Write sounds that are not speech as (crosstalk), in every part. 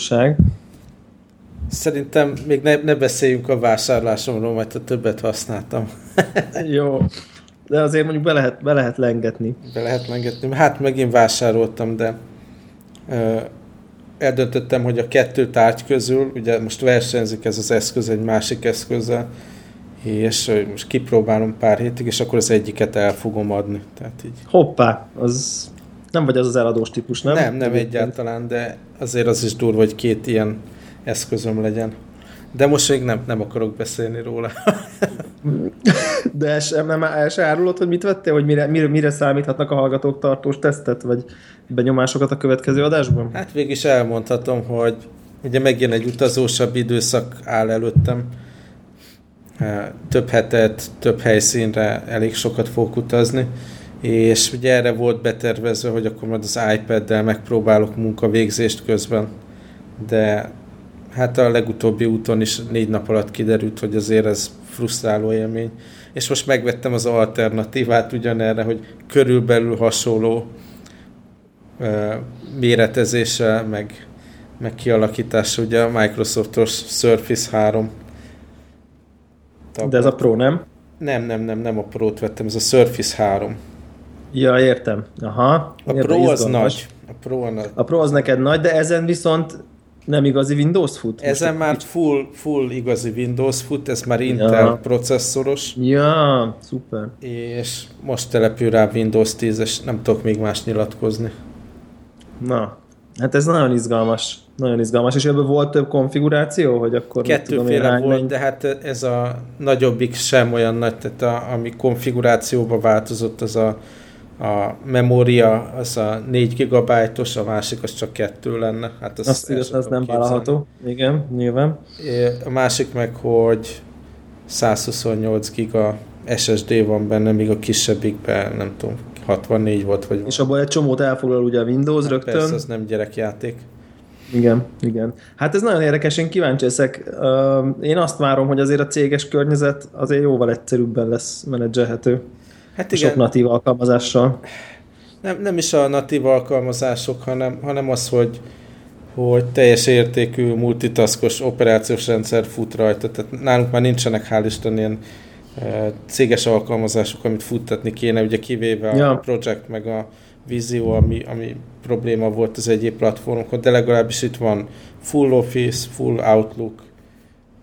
tanulság. Szerintem még ne, ne beszéljünk a vásárlásomról, mert a többet használtam. (laughs) Jó. De azért mondjuk be lehet, be lehet lengetni. Be lehet lengetni. Hát megint vásároltam, de ö, eldöntöttem, hogy a kettő tárgy közül, ugye most versenyzik ez az eszköz egy másik eszközzel, és most kipróbálom pár hétig, és akkor az egyiket el fogom adni. Tehát így. Hoppá, az nem vagy az az eladós típus, nem? Nem, nem egyáltalán, de azért az is durva, hogy két ilyen eszközöm legyen. De most még nem, nem akarok beszélni róla. (laughs) De el, sem, nem, el se árulod, hogy mit vettél, hogy mire, mire, mire számíthatnak a hallgatók tartós tesztet, vagy benyomásokat a következő adásban? Hát végig is elmondhatom, hogy ugye megjön egy utazósabb időszak áll előttem. Több hetet, több helyszínre elég sokat fogok utazni, és ugye erre volt betervezve, hogy akkor majd az iPad-del megpróbálok munkavégzést közben, de hát a legutóbbi úton is négy nap alatt kiderült, hogy azért ez frusztráló élmény. És most megvettem az alternatívát ugyanerre, hogy körülbelül hasonló uh, méretezése, meg, meg kialakítása, ugye a Microsoftos Surface 3. Tablet. De ez a Pro, nem? Nem, nem, nem, nem a Pro-t vettem, ez a Surface 3. Ja, értem. Aha. A Pro az nagy. A Pro, a, a Pro az neked nagy, de ezen viszont nem igazi Windows fut? Ezen már full, full igazi Windows fut, ez már Intel ja. processzoros. Ja, szuper. És most települ rá Windows 10, és nem tudok még más nyilatkozni. Na, hát ez nagyon izgalmas. Nagyon izgalmas. És ebből volt több konfiguráció, hogy akkor... Kettőféle volt, menj... de hát ez a nagyobbik sem olyan nagy, tehát a, ami konfigurációba változott, az a a memória az a 4 gigabájtos, a másik az csak kettő lenne. Hát az Azt igaz, az nem vállalható. Igen, nyilván. A másik meg, hogy 128 giga SSD van benne, míg a kisebbikben nem tudom, 64 volt. Vagy És abból egy csomót elfoglal ugye a Windows hát rögtön. Persze, az nem gyerekjáték. Igen, igen. Hát ez nagyon érdekes, én kíváncsi leszek. Én azt várom, hogy azért a céges környezet azért jóval egyszerűbben lesz menedzselhető. Hát igen. Sok natív alkalmazással. Nem, nem is a natív alkalmazások, hanem, hanem az, hogy, hogy teljes értékű multitaskos operációs rendszer fut rajta. Tehát nálunk már nincsenek hál' Isten ilyen e, céges alkalmazások, amit futtatni kéne, ugye kivéve ja. a Project meg a Visio, ami, ami probléma volt az egyéb platformokon, de legalábbis itt van Full Office, Full Outlook,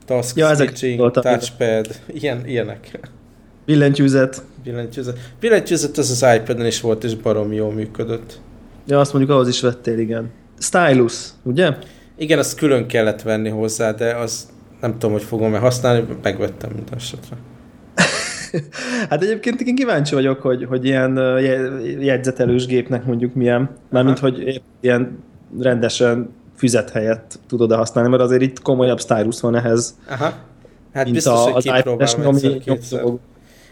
Task ja, Switching, Touchpad, ilyen, ilyenek. Billentyűzet. Billentyűzet. Billentyűzet az az iPad-en is volt, és barom jól működött. Ja, azt mondjuk ahhoz is vettél, igen. Stylus, ugye? Igen, azt külön kellett venni hozzá, de az nem tudom, hogy fogom-e használni, megvettem minden esetre. (laughs) hát egyébként én kíváncsi vagyok, hogy, hogy ilyen jegyzetelős gépnek mondjuk milyen, mármint, hogy ilyen rendesen füzet helyett tudod-e használni, mert azért itt komolyabb stylus van ehhez. Aha. Hát biztos, a, hogy kipróbálom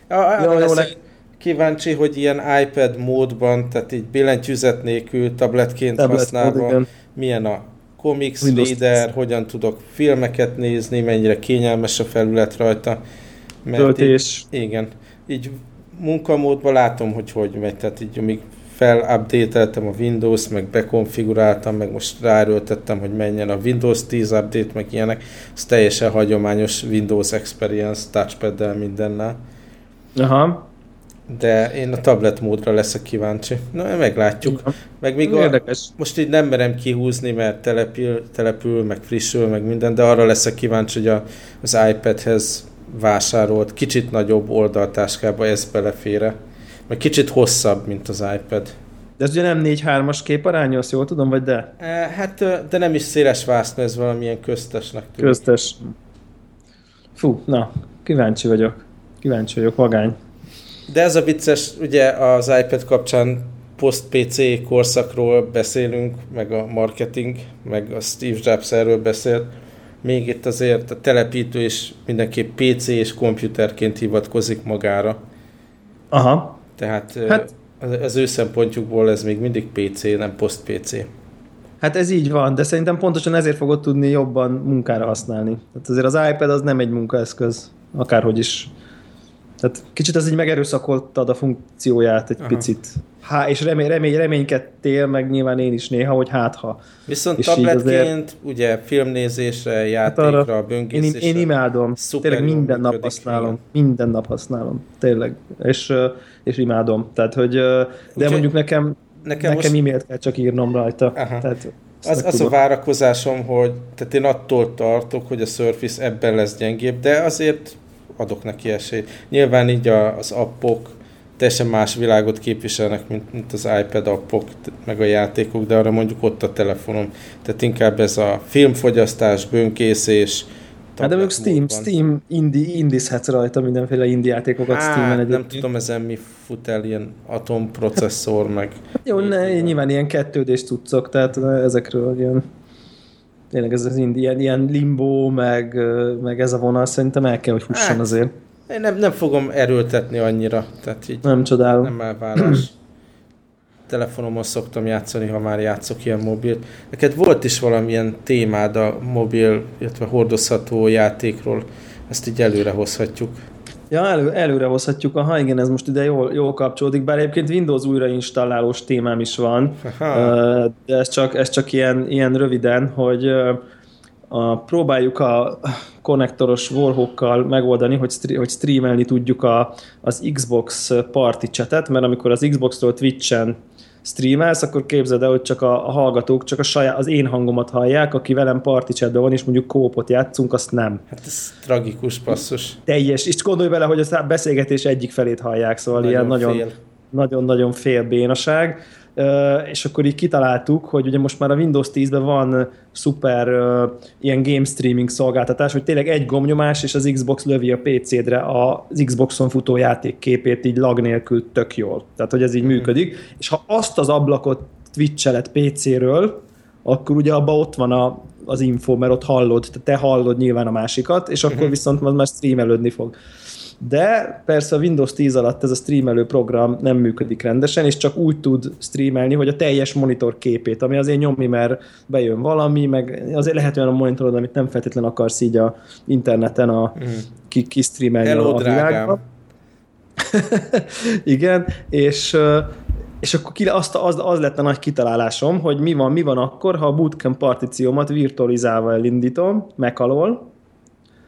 egyszer, Ja, jó, kíváncsi, hogy ilyen iPad módban, tehát így billentyűzet nélkül, tabletként Tablet használva, mód, milyen a comics Windows reader, 10. hogyan tudok filmeket nézni, mennyire kényelmes a felület rajta. Mert Így, igen. Így munkamódban látom, hogy hogy megy, tehát így amíg felupdateltem a Windows, meg bekonfiguráltam, meg most ráerőltettem, hogy menjen a Windows 10 update, meg ilyenek. Ez teljesen hagyományos Windows Experience touchpad-del mindennel. Aha. De én a tablet módra leszek kíváncsi. Na, meglátjuk. Ja. Meg még a, most így nem merem kihúzni, mert települ, települ, meg frissül, meg minden, de arra leszek kíváncsi, hogy a, az iPadhez vásárolt kicsit nagyobb oldaltáskába ez belefére. Meg kicsit hosszabb, mint az iPad. De ez ugye nem 4-3-as képarány, azt jól tudom, vagy de? E, hát, de nem is széles vászna, ez valamilyen köztesnek tűnik. Köztes. Fú, na, kíváncsi vagyok. Kíváncsi vagyok, vagány. De ez a vicces, ugye az iPad kapcsán post-PC korszakról beszélünk, meg a marketing, meg a Steve Jobs erről beszélt. Még itt azért a telepítő is mindenképp PC és komputerként hivatkozik magára. Aha. Tehát hát, az ő szempontjukból ez még mindig PC, nem post-PC. Hát ez így van, de szerintem pontosan ezért fogod tudni jobban munkára használni. Tehát azért az iPad az nem egy munkaeszköz, akárhogy is tehát kicsit ez így megerőszakoltad a funkcióját egy Aha. picit. há, és remény, remény, reménykedtél, meg nyilván én is néha, hogy hát ha. Viszont és tabletként, azért, ugye filmnézésre, hát játékra, hát arra, böngészésre. Én, én imádom, tényleg minden nap használom, igen. minden nap használom, tényleg, és, és imádom, tehát hogy, de Úgy mondjuk nekem, nekem, nekem most... e-mailt kell csak írnom rajta. Aha. Tehát, az, az a várakozásom, hogy tehát én attól tartok, hogy a Surface ebben lesz gyengébb, de azért adok neki esélyt. Nyilván így a, az appok teljesen más világot képviselnek, mint, mint az iPad appok, meg a játékok, de arra mondjuk ott a telefonom. Tehát inkább ez a filmfogyasztás, bőnkészés, Hát de mondjuk Steam, Steam indi, indizhetsz rajta mindenféle indie játékokat Á, Steam-en egyébként. Nem tudom ezen mi fut el, ilyen atomprocesszor, meg... Jó, ne, nyilván ilyen kettődés tudszok, tehát ezekről ilyen tényleg ez az indie, ilyen, ilyen limbo, meg, meg ez a vonal szerintem el kell, hogy husson hát, azért. Én nem, nem fogom erőltetni annyira, tehát így nem csodálom. Nem elvárás. (clears throat) Telefonomon szoktam játszani, ha már játszok ilyen mobilt. Neked volt is valamilyen témád a mobil, illetve hordozható játékról, ezt így előre hozhatjuk. Ja, elő, előre hozhatjuk. Aha, igen, ez most ide jól, jól kapcsolódik, bár egyébként Windows újrainstalálós témám is van, Aha. de ez csak, ez csak ilyen, ilyen röviden, hogy a, próbáljuk a konnektoros warhawkkal megoldani, hogy, hogy streamelni tudjuk a, az Xbox party chatet, mert amikor az Xbox-tól Twitch-en streamelsz, akkor képzeld el, hogy csak a, a hallgatók csak a saját, az én hangomat hallják, aki velem party chatben van, és mondjuk kópot játszunk, azt nem. Hát ez tragikus passzus. Teljes, és gondolj bele, hogy a beszélgetés egyik felét hallják, szóval nagyon ilyen nagyon, nagyon-nagyon fél bénaság és akkor így kitaláltuk, hogy ugye most már a Windows 10-ben van szuper ilyen game streaming szolgáltatás, hogy tényleg egy gomnyomás, és az Xbox lövi a PC-dre az Xboxon futó játék képét így lag nélkül tök jól. Tehát, hogy ez így mm. működik. És ha azt az ablakot twitch PC-ről, akkor ugye abban ott van a, az info, mert ott hallod, te hallod nyilván a másikat, és akkor mhm. viszont már streamelődni fog de persze a Windows 10 alatt ez a streamelő program nem működik rendesen, és csak úgy tud streamelni, hogy a teljes monitor képét, ami azért nyomi, mert bejön valami, meg azért lehet olyan a monitorod, amit nem feltétlenül akarsz így a interneten a, mm. ki, ki streamelni Hello, a világba. (laughs) Igen, és és akkor ki, azt, az, az lett a nagy kitalálásom, hogy mi van, mi van akkor, ha a bootcamp partíciómat virtualizálva elindítom, Mac alól,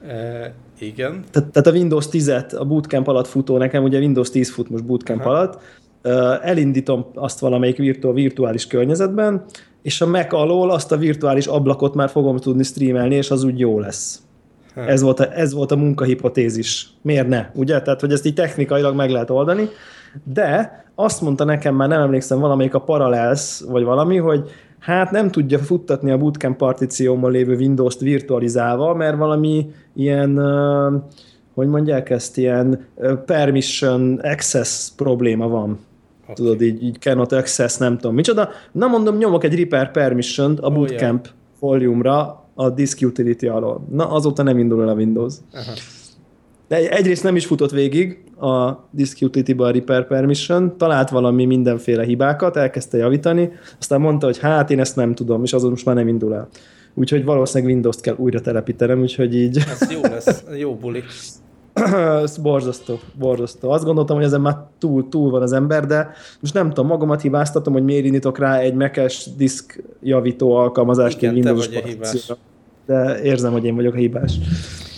e, igen. Tehát, tehát a Windows 10-et a bootcamp alatt futó, nekem ugye Windows 10 fut most bootcamp Aha. alatt, elindítom azt valamelyik virtu- virtuális környezetben, és a Mac alól azt a virtuális ablakot már fogom tudni streamelni, és az úgy jó lesz. Ez volt, a, ez volt a munkahipotézis. Miért ne? Ugye? Tehát, hogy ezt így technikailag meg lehet oldani. De azt mondta nekem, már nem emlékszem, valamelyik a Parallels, vagy valami, hogy hát nem tudja futtatni a bootcamp partíciómon lévő Windows-t virtualizálva, mert valami ilyen, hogy mondják ezt, ilyen permission access probléma van. Okay. Tudod, így, így cannot access, nem tudom micsoda. Na mondom, nyomok egy repair permission a bootcamp oh, yeah. volume-ra a disk utility alól. Na, azóta nem indul el a Windows. Aha. De egyrészt nem is futott végig a Disk Utility-ba a Repair Permission, talált valami mindenféle hibákat, elkezdte javítani, aztán mondta, hogy hát én ezt nem tudom, és azon most már nem indul el. Úgyhogy valószínűleg Windows-t kell újra telepítenem, úgyhogy így... Ez jó lesz, jó buli. Ez borzasztó, borzasztó. Azt gondoltam, hogy ezen már túl, túl van az ember, de most nem tudom, magamat hibáztatom, hogy miért indítok rá egy mekes disk javító alkalmazást Igen, egy Windows De érzem, hogy én vagyok a hibás.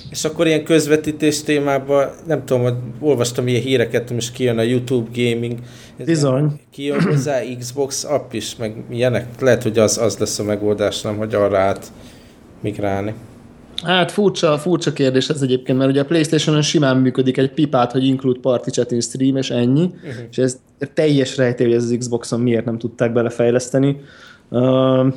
És akkor ilyen közvetítés témában, nem tudom, hogy olvastam ilyen híreket, most kijön a YouTube Gaming. Bizony. Kijön hozzá Xbox app is, meg ilyenek. Lehet, hogy az, az lesz a megoldás, nem, hogy arra át migrálni. Hát furcsa, furcsa kérdés ez egyébként, mert ugye a Playstation-on simán működik egy pipát, hogy include party chat in stream, és ennyi, uh-huh. és ez teljes rejtély, hogy ez az Xboxon miért nem tudták belefejleszteni. Uh,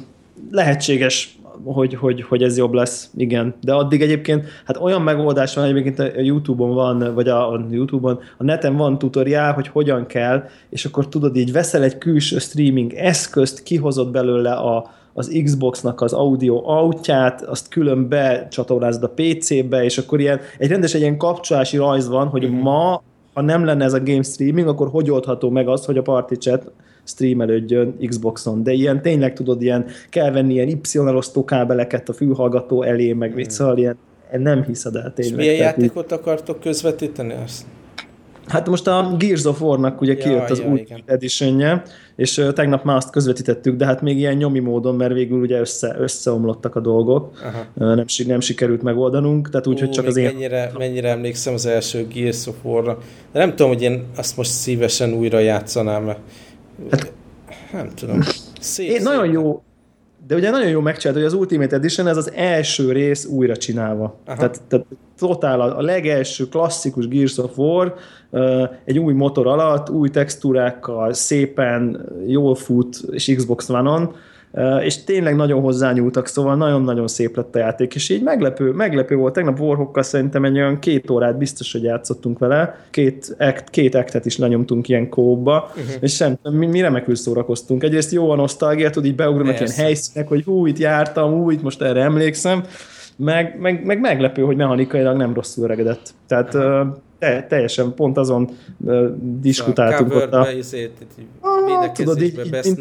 lehetséges hogy, hogy, hogy ez jobb lesz, igen. De addig egyébként, hát olyan megoldás van, egyébként a YouTube-on van, vagy a, a YouTube-on, a neten van tutoriál, hogy hogyan kell, és akkor tudod így, veszel egy külső streaming eszközt, kihozod belőle a, az Xbox-nak az audio outját, azt külön becsatornázod a PC-be, és akkor ilyen, egy rendes egy ilyen kapcsolási rajz van, hogy mm-hmm. ma, ha nem lenne ez a game streaming, akkor hogy oldható meg az, hogy a party chat streamelődjön Xboxon, de ilyen tényleg tudod, ilyen kell venni ilyen Y-elosztó kábeleket a fülhallgató elé, meg mm. szóval ilyen nem hiszed el tényleg. És milyen játékot így... akartok közvetíteni? Azt? Hát most a Gears of War-nak ugye ja, kijött az ja, új edition és uh, tegnap már azt közvetítettük, de hát még ilyen nyomi módon, mert végül ugye össze, összeomlottak a dolgok, uh, nem, nem sikerült megoldanunk, tehát úgy, hogy csak az én... Mennyire, mennyire emlékszem az első Gears of War-ra, de nem tudom, hogy én azt most szívesen újra játszanám, mert hát, nem tudom. Szép, én szép. nagyon jó, de ugye nagyon jó megcsinált, hogy az Ultimate Edition ez az első rész újra csinálva. Tehát, tehát totál a, a legelső klasszikus Gears of War uh, egy új motor alatt, új textúrákkal, szépen, jól fut, és Xbox One-on, és tényleg nagyon hozzányúltak, szóval nagyon-nagyon szép lett a játék, és így meglepő, meglepő volt. Tegnap Warhawkkal szerintem egy olyan két órát biztos, hogy játszottunk vele, két, act, két actet is lenyomtunk ilyen kóba, uh-huh. és sem, mi, mi remekül szórakoztunk. Egyrészt jó a nosztalgia, tud így beugranak ilyen helyszínek, hogy hú, itt jártam, hú, itt most erre emlékszem, meg, meg, meg meglepő, hogy mechanikailag nem rosszul öregedett. Tehát uh-huh te, teljesen pont azon uh, diskutáltunk ott. A... Izét, ah, tudod, így, így,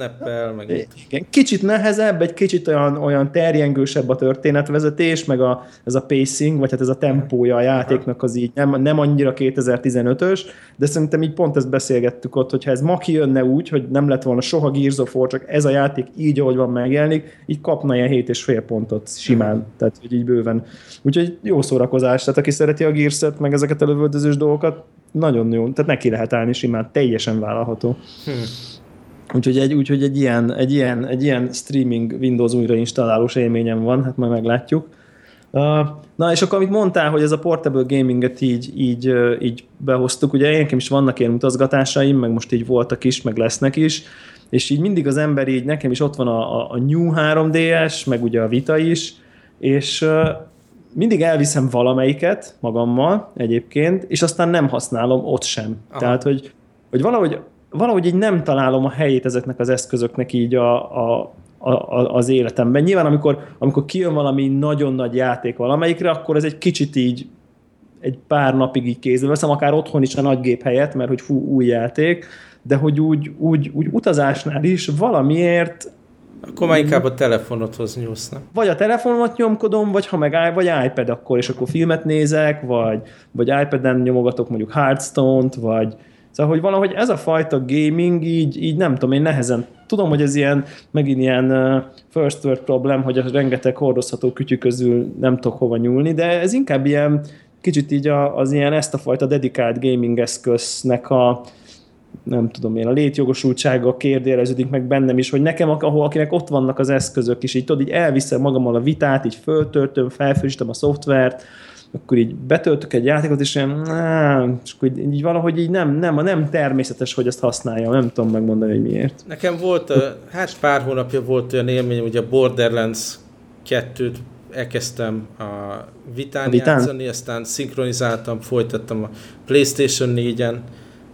meg igen, kicsit nehezebb, egy kicsit olyan, olyan terjengősebb a történetvezetés, meg a, ez a pacing, vagy hát ez a tempója a játéknak az így nem, nem annyira 2015-ös, de szerintem így pont ezt beszélgettük ott, hogyha ez ma kijönne úgy, hogy nem lett volna soha Gears of War, csak ez a játék így, ahogy van megjelenik, így kapna ilyen 7,5 pontot simán, tehát hogy így bőven. Úgyhogy jó szórakozás, tehát aki szereti a Gears-et, meg ezeket a lövöldöző közös dolgokat, nagyon jó, tehát neki lehet állni simán, teljesen vállalható. Hmm. Úgyhogy egy, úgyhogy egy, ilyen, egy, ilyen, egy ilyen streaming Windows újrainstalálós élményem van, hát majd meglátjuk. Uh, na és akkor amit mondtál, hogy ez a portable gaminget így, így, uh, így behoztuk, ugye én is vannak ilyen utazgatásaim, meg most így voltak is, meg lesznek is, és így mindig az ember így, nekem is ott van a, a, a New 3DS, meg ugye a Vita is, és uh, mindig elviszem valamelyiket magammal egyébként, és aztán nem használom ott sem. Aha. Tehát, hogy, hogy valahogy, valahogy így nem találom a helyét ezeknek az eszközöknek így a, a, a, az életemben. Nyilván, amikor, amikor kijön valami nagyon nagy játék valamelyikre, akkor ez egy kicsit így egy pár napig így kézbe veszem, akár otthon is a nagy gép helyett, mert hogy fú, új játék, de hogy úgy, úgy, úgy utazásnál is valamiért akkor már inkább a telefonodhoz nyúlsz, nem? Vagy a telefonomat nyomkodom, vagy ha meg vagy iPad akkor, és akkor filmet nézek, vagy, vagy iPad-en nyomogatok mondjuk Hearthstone-t, vagy Szóval, hogy valahogy ez a fajta gaming így, így nem tudom, én nehezen tudom, hogy ez ilyen, megint ilyen first world problem, hogy a rengeteg hordozható kütyű közül nem tudok hova nyúlni, de ez inkább ilyen kicsit így az ilyen ezt a fajta dedikált gaming eszköznek a, nem tudom én, a létjogosultsága kérdéreződik meg bennem is, hogy nekem, ahol akinek ott vannak az eszközök, és így tudod, így elviszem magammal a vitát, így föltöltöm, felfrissítem a szoftvert, akkor így betöltök egy játékot, és ilyen, és akkor így, így valahogy így nem, nem, nem természetes, hogy ezt használja, nem tudom megmondani, hogy miért. Nekem volt, hát pár hónapja volt olyan élmény, hogy a Borderlands 2-t elkezdtem a vitán, a vitán játszani, aztán szinkronizáltam, folytattam a Playstation 4-en,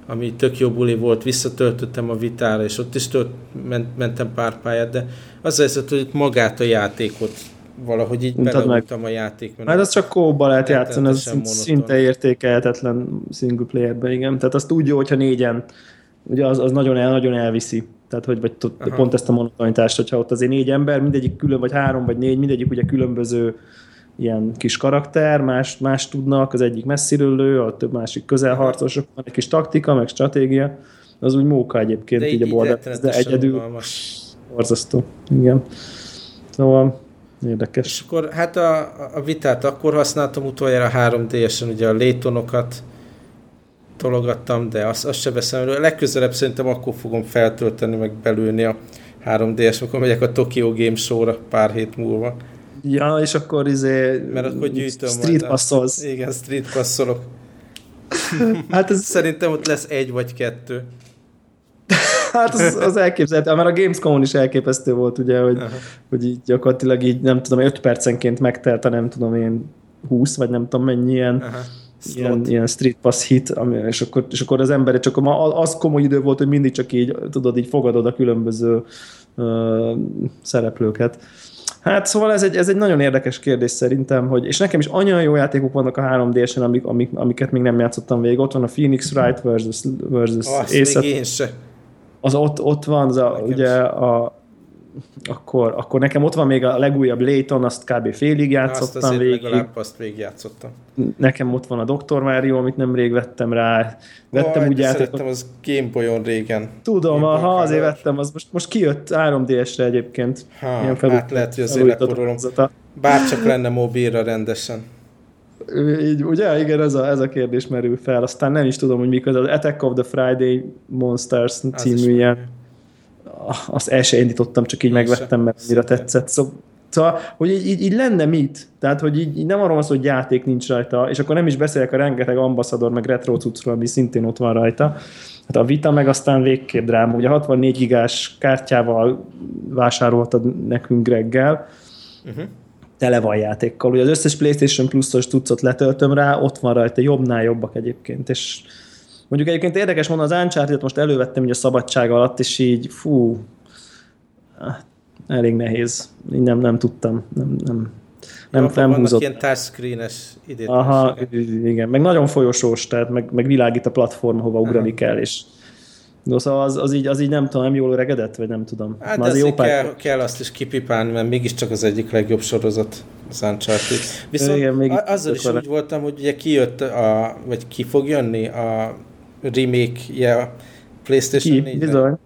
ami tök jó buli volt, visszatöltöttem a vitára, és ott is tölt, ment, mentem pár pályát, de az az hogy magát a játékot valahogy így beleúgtam a játék. Hát az csak kóba lehet játszani, az szinte értékelhetetlen single playerben, igen. Tehát azt úgy jó, hogyha négyen, ugye az, az nagyon, el, nagyon elviszi. Tehát, hogy vagy pont ezt a monotonitást, hogyha ott azért négy ember, mindegyik külön, vagy három, vagy négy, mindegyik ugye különböző ilyen kis karakter, más, más tudnak, az egyik messziről lő, a több másik közelharcosok, van egy kis taktika, meg stratégia, az úgy móka egyébként de így, így a Borderlands, de egyedül borzasztó. Igen. Szóval érdekes. És akkor hát a, a vitát akkor használtam utoljára 3D-esen, ugye a létonokat tologattam, de azt, azt se veszem elő. Legközelebb szerintem akkor fogom feltölteni, meg belülni a 3D-es, amikor megyek a Tokyo Game Show-ra pár hét múlva. Ja, és akkor izé... Mert akkor gyűjtöm Street passzolsz. Igen, street passzolok. (laughs) hát ez... Szerintem ott lesz egy vagy kettő. (laughs) hát az, az elképzelhető, mert a Gamescom-on is elképesztő volt, ugye, hogy, hogy így gyakorlatilag így nem tudom, 5 percenként megtelt nem tudom én 20, vagy nem tudom mennyi ilyen, Aha. ilyen, ilyen street pass hit, ami, és, akkor, és akkor az ember csak az komoly idő volt, hogy mindig csak így, tudod, így fogadod a különböző uh, szereplőket. Hát szóval ez egy, ez egy nagyon érdekes kérdés szerintem, hogy, és nekem is annyira jó játékok vannak a 3D-sen, amik, amik, amiket még nem játszottam végig. Ott van a Phoenix Wright versus, versus Azt se. Az ott, ott van, az a, ugye a akkor, akkor nekem ott van még a legújabb Layton, azt kb. félig játszottam azt végig. legalább azt végig játszottam. Nekem ott van a Dr. Mario, amit nemrég vettem rá. Vettem oh, úgy át, szerettem az Game Boy-on régen. Tudom, ha azért vettem, az most, most kijött 3DS-re egyébként. Ha, Ilyen felújt, hát lehet, hogy az leporolom. Bárcsak lenne mobilra rendesen. Így, ugye? Igen, ez a, ez a kérdés merül fel. Aztán nem is tudom, hogy mikor az Attack of the Friday Monsters című ilyen. Azt el se indítottam, csak így megvettem, mert annyira tetszett. Szóval hogy így, így, így, lenne mit? Tehát, hogy így, így nem arról van szó, hogy játék nincs rajta, és akkor nem is beszélek a rengeteg ambaszador, meg retro cuccról, ami szintén ott van rajta. Hát a Vita meg aztán végképp dráma. Ugye 64 gigás kártyával vásároltad nekünk reggel, uh-huh tele van játékkal. Ugye az összes PlayStation Plus-os tucot letöltöm rá, ott van rajta, jobbnál jobbak egyébként, és mondjuk egyébként érdekes mondani, az uncharted most elővettem így a szabadság alatt, és így fú, elég nehéz. Így nem, nem tudtam, nem, nem, nem, ja, nem húzott. ilyen touchscreen-es Aha, igen, meg nagyon folyosós, tehát meg, meg világít a platform, hova ugrani Aha. kell, és No, szóval az, az, így, az így nem tudom, nem jól öregedett, vagy nem tudom. Hát az jó kell, kell, azt is kipipálni, mert mégiscsak az egyik legjobb sorozat az Uncharted. Viszont Igen, még azzal is úgy voltam, hogy ugye kijött, a, vagy ki fog jönni a remake-je a PlayStation 4 bizony.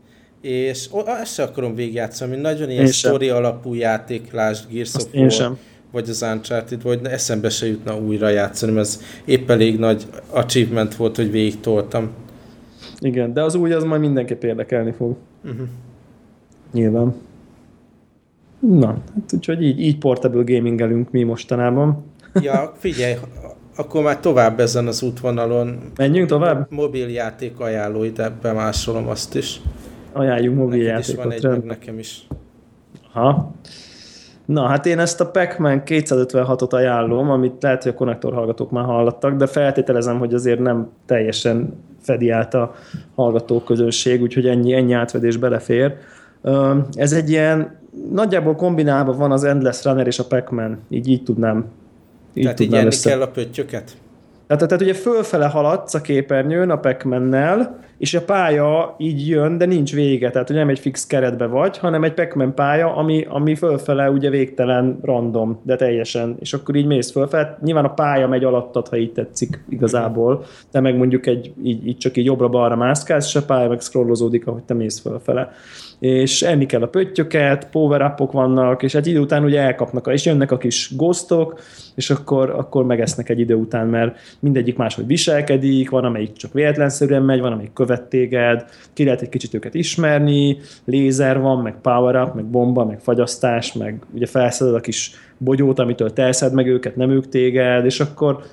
És ó, ezt sem akarom végigjátszani, nagyon ilyen story alapú játék, lásd Gears of War, vagy az Uncharted, vagy eszembe se jutna újra játszani, mert ez épp elég nagy achievement volt, hogy végig toltam. Igen, de az új az majd mindenképp érdekelni fog. Uh-huh. Nyilván. Na, hát úgyhogy így, így portable gamingelünk mi mostanában. Ja, figyelj, akkor már tovább ezen az útvonalon. Menjünk tovább? Mobiljáték ajánló, ide bemásolom azt is. Ajánljunk mobiljátékot. Neked is van egy, meg nekem is. Ha. Na, hát én ezt a Pac-Man 256-ot ajánlom, amit lehet, hogy a konnektor hallgatók már hallottak, de feltételezem, hogy azért nem teljesen fedi át a hallgatóközönség, úgyhogy ennyi, ennyi átvedés belefér. Ez egy ilyen, nagyjából kombinálva van az Endless Runner és a Pac-Man, így így tudnám így Tehát így össze... kell a pöttyöket? Tehát, tehát ugye fölfele haladsz a képernyőn a pac és a pálya így jön, de nincs vége, tehát hogy nem egy fix keretbe vagy, hanem egy pac pálya, ami, ami fölfele ugye végtelen random, de teljesen, és akkor így mész fölfele. Nyilván a pálya megy alattad, ha így tetszik igazából, de meg mondjuk egy, így, így csak így jobbra-balra mászkálsz, és a pálya meg scrollozódik, ahogy te mész fölfele és enni kell a pöttyöket, power vannak, és egy idő után ugye elkapnak, és jönnek a kis ghostok, és akkor, akkor megesznek egy idő után, mert mindegyik máshogy viselkedik, van amelyik csak véletlenszerűen megy, van amelyik követ téged, ki lehet egy kicsit őket ismerni, lézer van, meg power up, meg bomba, meg fagyasztás, meg ugye felszeded a kis bogyót, amitől telszed meg őket, nem ők téged, és akkor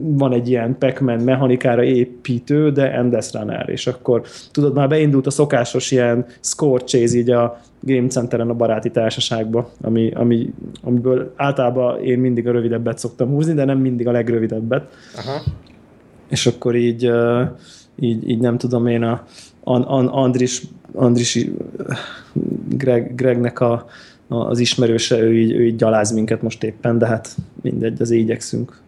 van egy ilyen pac mechanikára építő, de Endless Runner, és akkor tudod, már beindult a szokásos ilyen score chase így a Game Centeren a baráti társaságba, ami, ami, amiből általában én mindig a rövidebbet szoktam húzni, de nem mindig a legrövidebbet. Aha. És akkor így, így, így nem tudom én a Andris, Andris Greg, Gregnek a, az ismerőse, ő így, ő így gyaláz minket most éppen, de hát mindegy, az igyekszünk.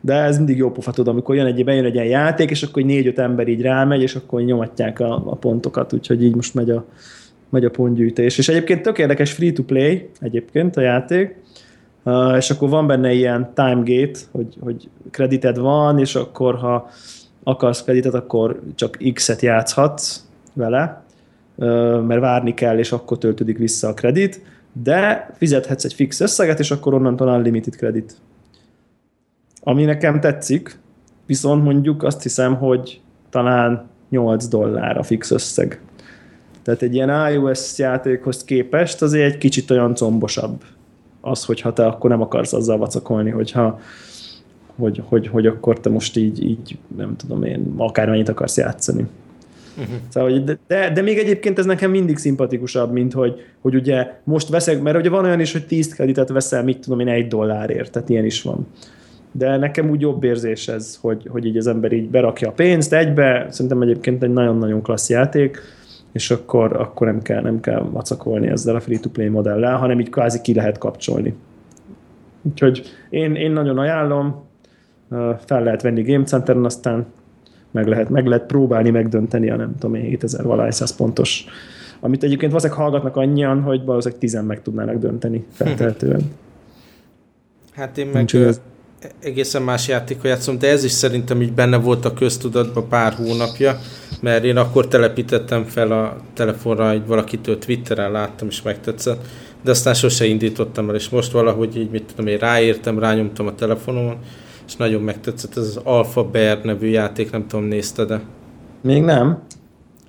De ez mindig jó pofa tud, amikor jön egy, bejön egy ilyen játék, és akkor négy-öt ember így rámegy, és akkor nyomatják a, a pontokat, úgyhogy így most megy a, megy a pontgyűjtés. És egyébként tök érdekes free-to-play egyébként a játék, uh, és akkor van benne ilyen time gate, hogy, hogy kredited van, és akkor ha akarsz kreditet, akkor csak X-et játszhatsz vele, mert várni kell, és akkor töltődik vissza a kredit, de fizethetsz egy fix összeget, és akkor onnantól unlimited kredit. Ami nekem tetszik, viszont mondjuk azt hiszem, hogy talán 8 dollár a fix összeg. Tehát egy ilyen iOS játékhoz képest azért egy kicsit olyan combosabb az, hogyha te akkor nem akarsz azzal vacakolni, hogyha hogy, hogy, hogy akkor te most így, így nem tudom én, akármennyit akarsz játszani. Szóval, de, de, még egyébként ez nekem mindig szimpatikusabb, mint hogy, hogy ugye most veszek, mert ugye van olyan is, hogy 10 kreditet veszel, mit tudom én, egy dollárért, tehát ilyen is van. De nekem úgy jobb érzés ez, hogy, hogy így az ember így berakja a pénzt egybe, szerintem egyébként egy nagyon-nagyon klassz játék, és akkor, akkor nem kell, nem kell vacakolni ezzel a free-to-play modellel, hanem így kvázi ki lehet kapcsolni. Úgyhogy én, én nagyon ajánlom, fel lehet venni Game Centeren, aztán meg lehet, meg lehet próbálni megdönteni a nem tudom én 7000 valahány pontos amit egyébként valószínűleg hallgatnak annyian, hogy valószínűleg tizen meg tudnának dönteni feltehetően. (laughs) Hát én meg ez... egészen más játékot játszom, de ez is szerintem így benne volt a köztudatban pár hónapja, mert én akkor telepítettem fel a telefonra, hogy valakitől Twitteren láttam, és megtetszett, de aztán sose indítottam el, és most valahogy így, mit tudom én, ráértem, rányomtam a telefonomon, és nagyon megtetszett ez az Alpha Bear nevű játék, nem tudom, nézted de Még nem.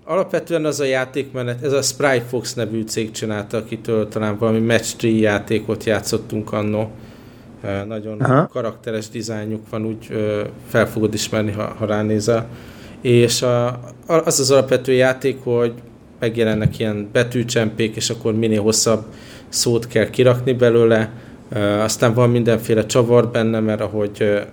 Alapvetően az a játékmenet, ez a Sprite Fox nevű cég csinálta, akitől talán valami Match 3 játékot játszottunk annó. Nagyon Aha. karakteres dizájnjuk van, úgy fel fogod ismerni, ha, ha ránézel. És a, az az alapvető játék, hogy megjelennek ilyen betűcsempék, és akkor minél hosszabb szót kell kirakni belőle, aztán van mindenféle csavar benne, mert ahogy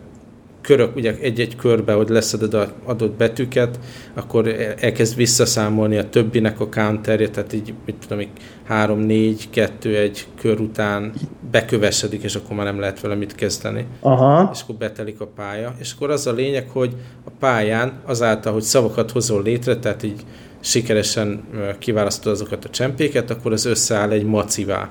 körök, ugye egy-egy körbe, hogy leszeded az adott betűket, akkor elkezd visszaszámolni a többinek a counterje, tehát így, mit tudom, 3, 4, 2, 1 kör után bekövesedik, és akkor már nem lehet vele mit kezdeni. Aha. És akkor betelik a pálya. És akkor az a lényeg, hogy a pályán azáltal, hogy szavakat hozol létre, tehát így sikeresen kiválasztod azokat a csempéket, akkor az összeáll egy macivá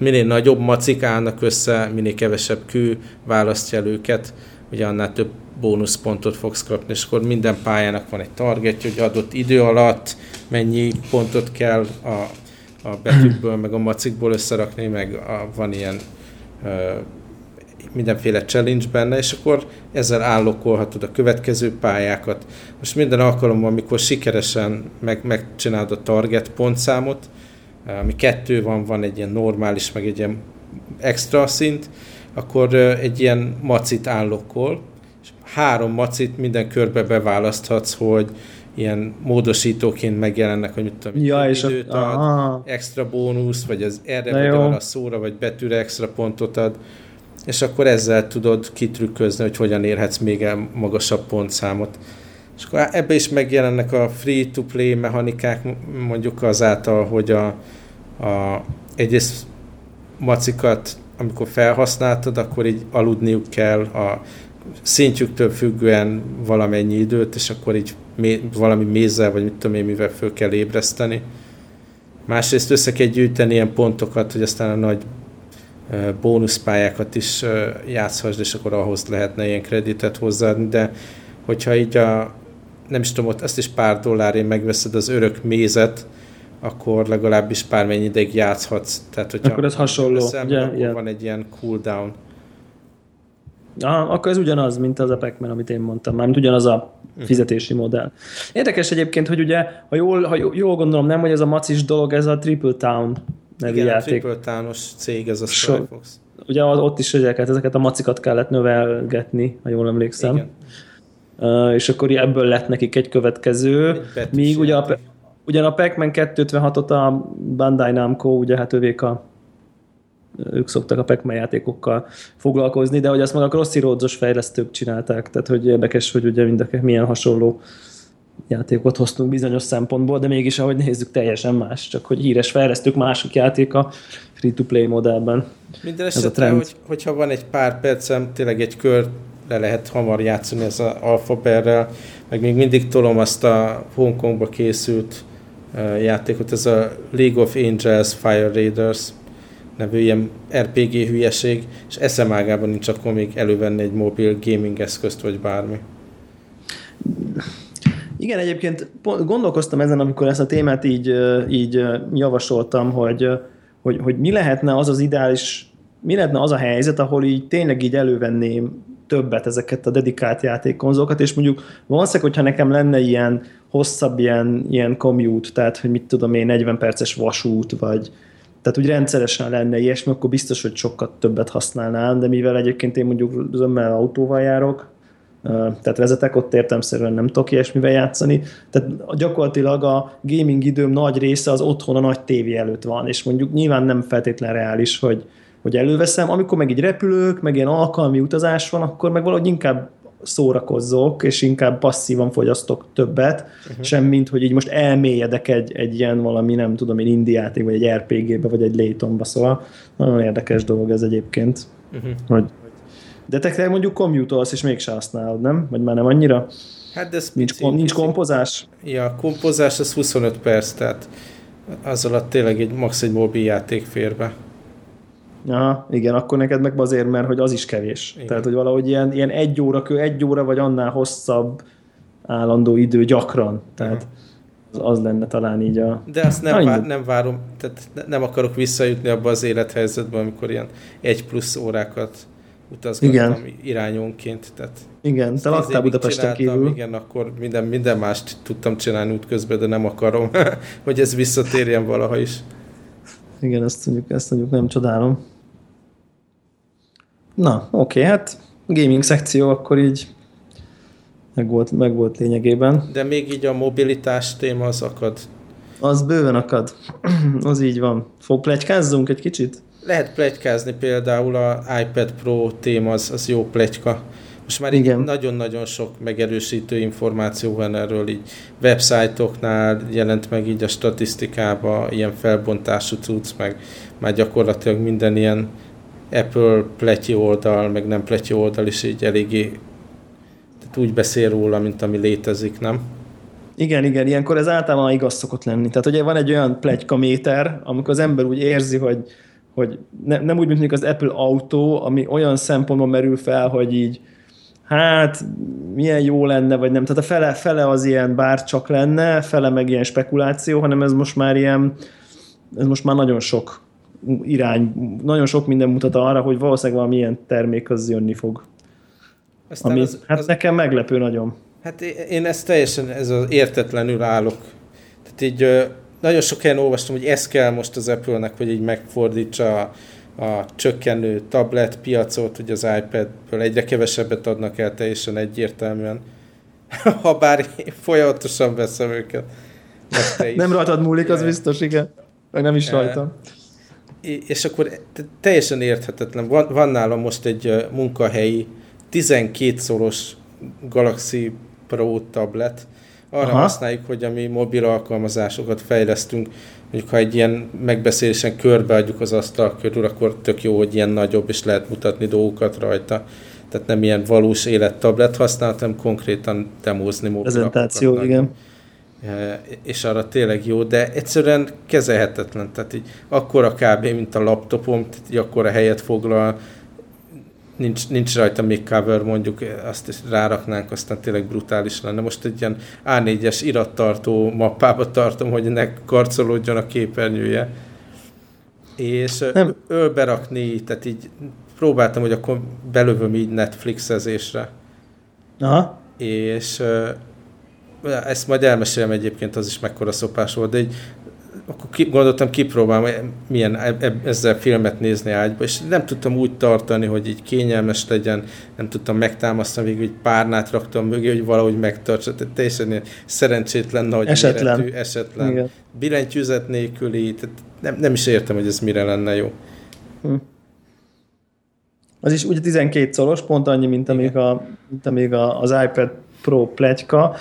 minél nagyobb macik állnak össze, minél kevesebb kő választja el őket, ugye annál több bónuszpontot fogsz kapni, és akkor minden pályának van egy targetje, hogy adott idő alatt mennyi pontot kell a, a betűkből, meg a macikból összerakni, meg a, van ilyen ö, mindenféle challenge benne, és akkor ezzel állokolhatod a következő pályákat. Most minden alkalommal, amikor sikeresen meg, megcsinálod a target pontszámot, ami kettő van, van egy ilyen normális, meg egy ilyen extra szint, akkor egy ilyen macit állokkol, és három macit minden körbe beválaszthatsz, hogy ilyen módosítóként megjelennek, hogy mit tudom, ja, és időt a, ad, extra bónusz, vagy az erre vagy arra szóra, vagy betűre extra pontot ad, és akkor ezzel tudod kitrükközni, hogy hogyan érhetsz még el magasabb pontszámot. És akkor ebbe is megjelennek a free-to-play mechanikák, mondjuk azáltal, hogy a, a egyrészt macikat, amikor felhasználtad, akkor így aludniuk kell a szintjüktől függően valamennyi időt, és akkor így valami mézzel, vagy mit tudom én, mivel föl kell ébreszteni. Másrészt össze kell gyűjteni ilyen pontokat, hogy aztán a nagy bónuszpályákat is játszhass, és akkor ahhoz lehetne ilyen kreditet hozzáadni, de hogyha így a, nem is tudom, ott azt is pár dollárért megveszed az örök mézet, akkor legalábbis pármennyi ideig játszhatsz. Tehát, hogyha akkor ez hasonló. Veszem, ugye, akkor yeah. van egy ilyen cooldown. Ah, akkor ez ugyanaz, mint az a pac amit én mondtam, mármint ugyanaz a hm. fizetési modell. Érdekes egyébként, hogy ugye, ha jól, ha jól gondolom, nem, hogy ez a macis dolog, ez a Triple Town nevű Igen, játék. a Triple Townos cég, ez a Skyfox. Ugye ott is ezeket, ezeket a macikat kellett növelgetni, ha jól emlékszem. Igen. És akkor ebből lett nekik egy következő, egy míg ugye a, ugyan a Pac-Man 256-ot a Bandai Namco, ugye hát ővék a ők szoktak a pac játékokkal foglalkozni, de hogy azt meg a Crossy Roads-os fejlesztők csinálták, tehát hogy érdekes, hogy ugye mindek milyen hasonló játékot hoztunk bizonyos szempontból, de mégis ahogy nézzük teljesen más, csak hogy híres fejlesztők mások játéka free-to-play modellben. Minden esetre, hogy, hogyha van egy pár percem, tényleg egy kör le lehet hamar játszani ez az alfaberrel, meg még mindig tolom azt a Hongkongba készült játékot, ez a League of Angels Fire Raiders nevű ilyen RPG hülyeség, és eszem ágában nincs akkor még elővenni egy mobil gaming eszközt, vagy bármi. Igen, egyébként gondolkoztam ezen, amikor ezt a témát így, így javasoltam, hogy, hogy, hogy mi lehetne az az ideális, mi lehetne az a helyzet, ahol így tényleg így elővenném többet ezeket a dedikált játékkonzolokat, és mondjuk valószínűleg, hogyha nekem lenne ilyen hosszabb ilyen, ilyen commute, tehát hogy mit tudom én, 40 perces vasút, vagy tehát úgy rendszeresen lenne ilyesmi, akkor biztos, hogy sokkal többet használnám, de mivel egyébként én mondjuk zömmel autóval járok, tehát vezetek, ott értemszerűen nem tudok ilyesmivel játszani. Tehát gyakorlatilag a gaming időm nagy része az otthon a nagy tévé előtt van, és mondjuk nyilván nem feltétlen reális, hogy, hogy előveszem. Amikor meg így repülők, meg ilyen alkalmi utazás van, akkor meg valahogy inkább szórakozzok, és inkább passzívan fogyasztok többet, uh-huh. sem mint, hogy így most elmélyedek egy, egy ilyen valami, nem tudom én, indiáték, vagy egy RPG-be, vagy egy Laytonba, szóval nagyon érdekes dolog ez egyébként, uh-huh. hogy de te mondjuk commute és mégsem használod, nem? Vagy már nem annyira? Hát de ez nincs, pici, nincs kompozás? Ja, kompozás az 25 perc, tehát Az alatt tényleg egy max egy mobil játék fér be. Ja, igen, akkor neked meg azért, mert hogy az is kevés. Igen. Tehát, hogy valahogy ilyen, ilyen egy óra, kő, egy óra vagy annál hosszabb állandó idő gyakran. Tehát az, az lenne talán így a... De azt nem, vár, nem várom, tehát nem akarok visszajutni abba az élethelyzetbe, amikor ilyen egy plusz órákat utazgattam igen. irányonként. Tehát igen, te laktál Budapesten kívül. Igen, akkor minden, minden mást tudtam csinálni útközben, de nem akarom, (laughs) hogy ez visszatérjen valaha is. Igen, ezt mondjuk, ezt mondjuk nem csodálom. Na, oké, okay, hát gaming szekció akkor így meg volt, meg volt lényegében. De még így a mobilitás téma az akad. Az bőven akad. (clears throat) az így van. Fog plegykázzunk egy kicsit? Lehet plegykázni például a iPad Pro téma, az, az jó plegyka. Most már Igen. nagyon-nagyon sok megerősítő információ van erről, így websájtoknál jelent meg így a statisztikába, ilyen felbontású cucc, meg már gyakorlatilag minden ilyen Apple pleti oldal, meg nem pleti oldal is így eléggé tehát úgy beszél róla, mint ami létezik, nem? Igen, igen, ilyenkor ez általában igaz szokott lenni. Tehát ugye van egy olyan plegykaméter, amikor az ember úgy érzi, hogy, hogy ne, nem úgy, mint az Apple autó, ami olyan szempontból merül fel, hogy így hát milyen jó lenne, vagy nem. Tehát a fele, fele az ilyen bár csak lenne, fele meg ilyen spekuláció, hanem ez most már ilyen, ez most már nagyon sok irány, nagyon sok minden mutat arra, hogy valószínűleg valamilyen termék az jönni fog. Aztán Ami, az, hát az, nekem meglepő nagyon. Hát én ezt teljesen ez az értetlenül állok. Tehát így nagyon sok helyen olvastam, hogy ez kell most az Apple-nek, hogy így megfordítsa a, csökkenő tablet piacot, hogy az iPad-ből egyre kevesebbet adnak el teljesen egyértelműen. (laughs) ha bár én folyamatosan veszem őket. Nem rajtad múlik, az biztos, igen. Meg nem is rajtam és akkor teljesen érthetetlen. Van, van nálam most egy munkahelyi 12 szoros Galaxy Pro tablet. Arra Aha. használjuk, hogy ami mobil alkalmazásokat fejlesztünk, mondjuk ha egy ilyen megbeszélésen körbeadjuk az asztal körül, akkor tök jó, hogy ilyen nagyobb, és lehet mutatni dolgokat rajta. Tehát nem ilyen valós élettablet használtam, konkrétan demózni mobil. Prezentáció, igen. E, és arra tényleg jó, de egyszerűen kezelhetetlen, tehát így akkora kb. mint a laptopom, tehát így akkora helyet foglal, nincs, nincs rajta még cover, mondjuk azt is ráraknánk, aztán tényleg brutális lenne. Most egy ilyen A4-es irattartó mappába tartom, hogy ne karcolódjon a képernyője. És Nem. ölbe rakni, tehát így próbáltam, hogy akkor belövöm így Netflixezésre. Aha. És ezt majd elmesélem egyébként, az is mekkora szopás volt, de egy, akkor ki, gondoltam, kipróbálom, milyen e, e, ezzel filmet nézni ágyba, és nem tudtam úgy tartani, hogy így kényelmes legyen, nem tudtam megtámasztani, végül egy párnát raktam mögé, hogy valahogy megtartsa, tehát teljesen ilyen szerencsétlen, hogy esetlen, méretű, esetlen. Igen. billentyűzet nélküli, tehát nem, nem is értem, hogy ez mire lenne jó. Hm. Az is ugye 12 szoros, pont annyi, mint amíg, a, mint amíg a, az iPad Pro pletyka.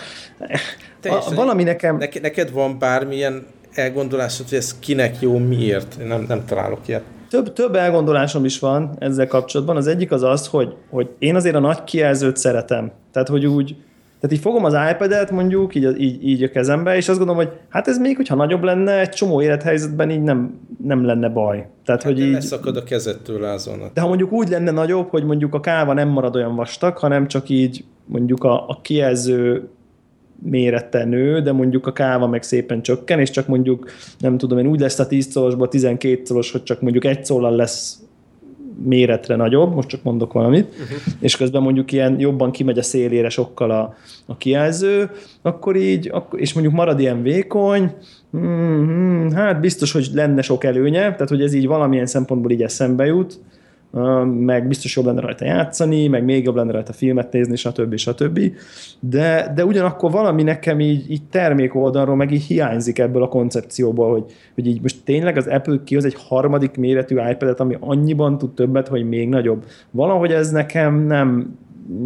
A, valami nekem... Neked, neked van bármilyen elgondolásod, hogy ez kinek jó, miért? Én nem, nem találok ilyet. Több, több elgondolásom is van ezzel kapcsolatban. Az egyik az az, hogy, hogy én azért a nagy kijelzőt szeretem. Tehát, hogy úgy, tehát így fogom az iPad-et mondjuk, így, így, így a kezembe, és azt gondolom, hogy hát ez még, hogyha nagyobb lenne, egy csomó élethelyzetben így nem, nem lenne baj. Tehát, hát hogy így, leszakad a kezettől lázolnak. De ha mondjuk úgy lenne nagyobb, hogy mondjuk a káva nem marad olyan vastag, hanem csak így mondjuk a, a kijelző mérete nő, de mondjuk a káva meg szépen csökken, és csak mondjuk, nem tudom én, úgy lesz a 10 szorosból 12 szoros, hogy csak mondjuk egy szólal lesz méretre nagyobb, most csak mondok valamit, uh-huh. és közben mondjuk ilyen jobban kimegy a szélére sokkal a, a kijelző, akkor így, akkor, és mondjuk marad ilyen vékony, hmm, hmm, hát biztos, hogy lenne sok előnye, tehát hogy ez így valamilyen szempontból így eszembe jut, meg biztos jobb lenne rajta játszani, meg még jobb lenne rajta filmet nézni, stb. stb. De, de ugyanakkor valami nekem így, így termék oldalról meg így hiányzik ebből a koncepcióból, hogy, hogy így most tényleg az Apple kihoz egy harmadik méretű iPad-et, ami annyiban tud többet, hogy még nagyobb. Valahogy ez nekem nem,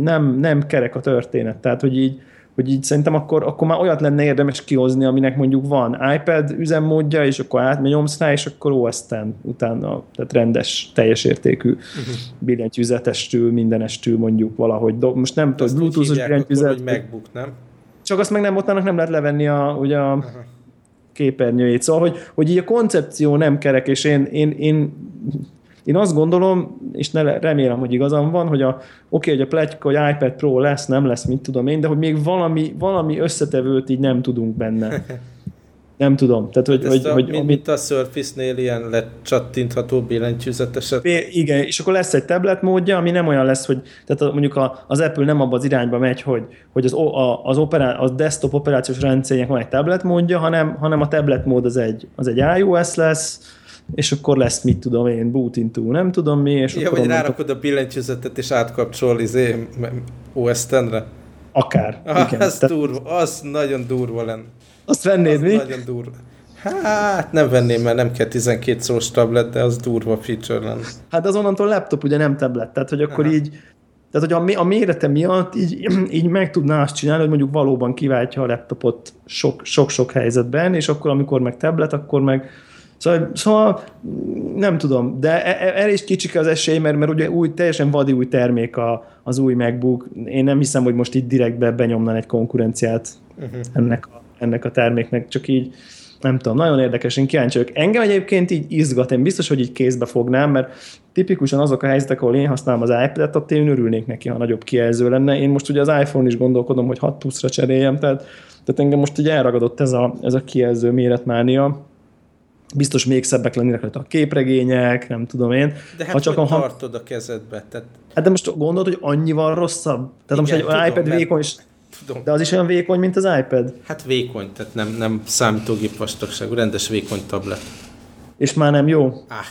nem, nem kerek a történet. Tehát, hogy így, hogy így szerintem akkor, akkor már olyat lenne érdemes kihozni, aminek mondjuk van iPad üzemmódja, és akkor átmegy nyomsz rá, és akkor OS utána, tehát rendes, teljes értékű uh-huh. billentyűzetestül, mindenestül mondjuk valahogy. Do- Most nem tudom, Bluetooth-os billentyűzet. MacBook, nem? Csak azt meg nem, ott nem lehet levenni a, ugye a uh-huh képernyőjét. Szóval, hogy, hogy így a koncepció nem kerek, és én, én, én én azt gondolom, és ne, remélem, hogy igazam van, hogy a, oké, hogy a pletyka, hogy iPad Pro lesz, nem lesz, mit tudom én, de hogy még valami, valami összetevőt így nem tudunk benne. (laughs) Nem tudom. Tehát, hogy, hogy, a, hogy, mint, amit... a Surface-nél ilyen lecsattintható billentyűzeteset. Igen, és akkor lesz egy tablet módja, ami nem olyan lesz, hogy tehát mondjuk a, az Apple nem abba az irányba megy, hogy, hogy az, a, az, operá, az desktop operációs rendszernek van egy tablet módja, hanem, hanem a tablet mód az egy, az egy iOS lesz, és akkor lesz, mit tudom én, boot into, nem tudom mi, és ja, akkor... vagy rárakod a billentyűzetet, és átkapcsol izé, OS X-re? Akár. Ah, igen. Az, Tehát... durva, az nagyon durva lenne. Azt vennéd az mi? nagyon durva. Hát nem venném, mert nem kell 12 szós tablet, de az durva feature lenne. Hát az onnantól laptop ugye nem tablet, tehát hogy akkor Aha. így tehát, hogy a, a mérete miatt így, (clears throat) így meg tudná azt csinálni, hogy mondjuk valóban kiváltja a laptopot sok-sok helyzetben, és akkor, amikor meg tablet, akkor meg Szóval, szóval nem tudom, de e, e, el is kicsike az esély, mert, mert ugye új, teljesen vadi új termék a, az új MacBook. Én nem hiszem, hogy most itt direktbe benyomnan egy konkurenciát uh-huh. ennek, a, ennek a terméknek, csak így nem tudom, nagyon érdekes, én kíváncsi vagyok. Engem egyébként így izgat, én biztos, hogy így kézbe fognám, mert tipikusan azok a helyzetek, ahol én használom az iPad-et, ott én örülnék neki, ha nagyobb kijelző lenne. Én most ugye az iPhone is gondolkodom, hogy 6 pluszra cseréljem, tehát, tehát engem most így elragadott ez a, ez a kijelző méretmánia biztos még szebbek lennének rajta a képregények, nem tudom én. De hát ha csak a tartod a kezedbe? Tehát... Hát de most gondolod, hogy annyival rosszabb? Tehát Igen, most egy tudom, iPad vékony, és... tudom. de az is olyan vékony, mint az iPad? Hát vékony, tehát nem, nem számítógép vastagságú, rendes vékony tablet. És már nem jó? Ah.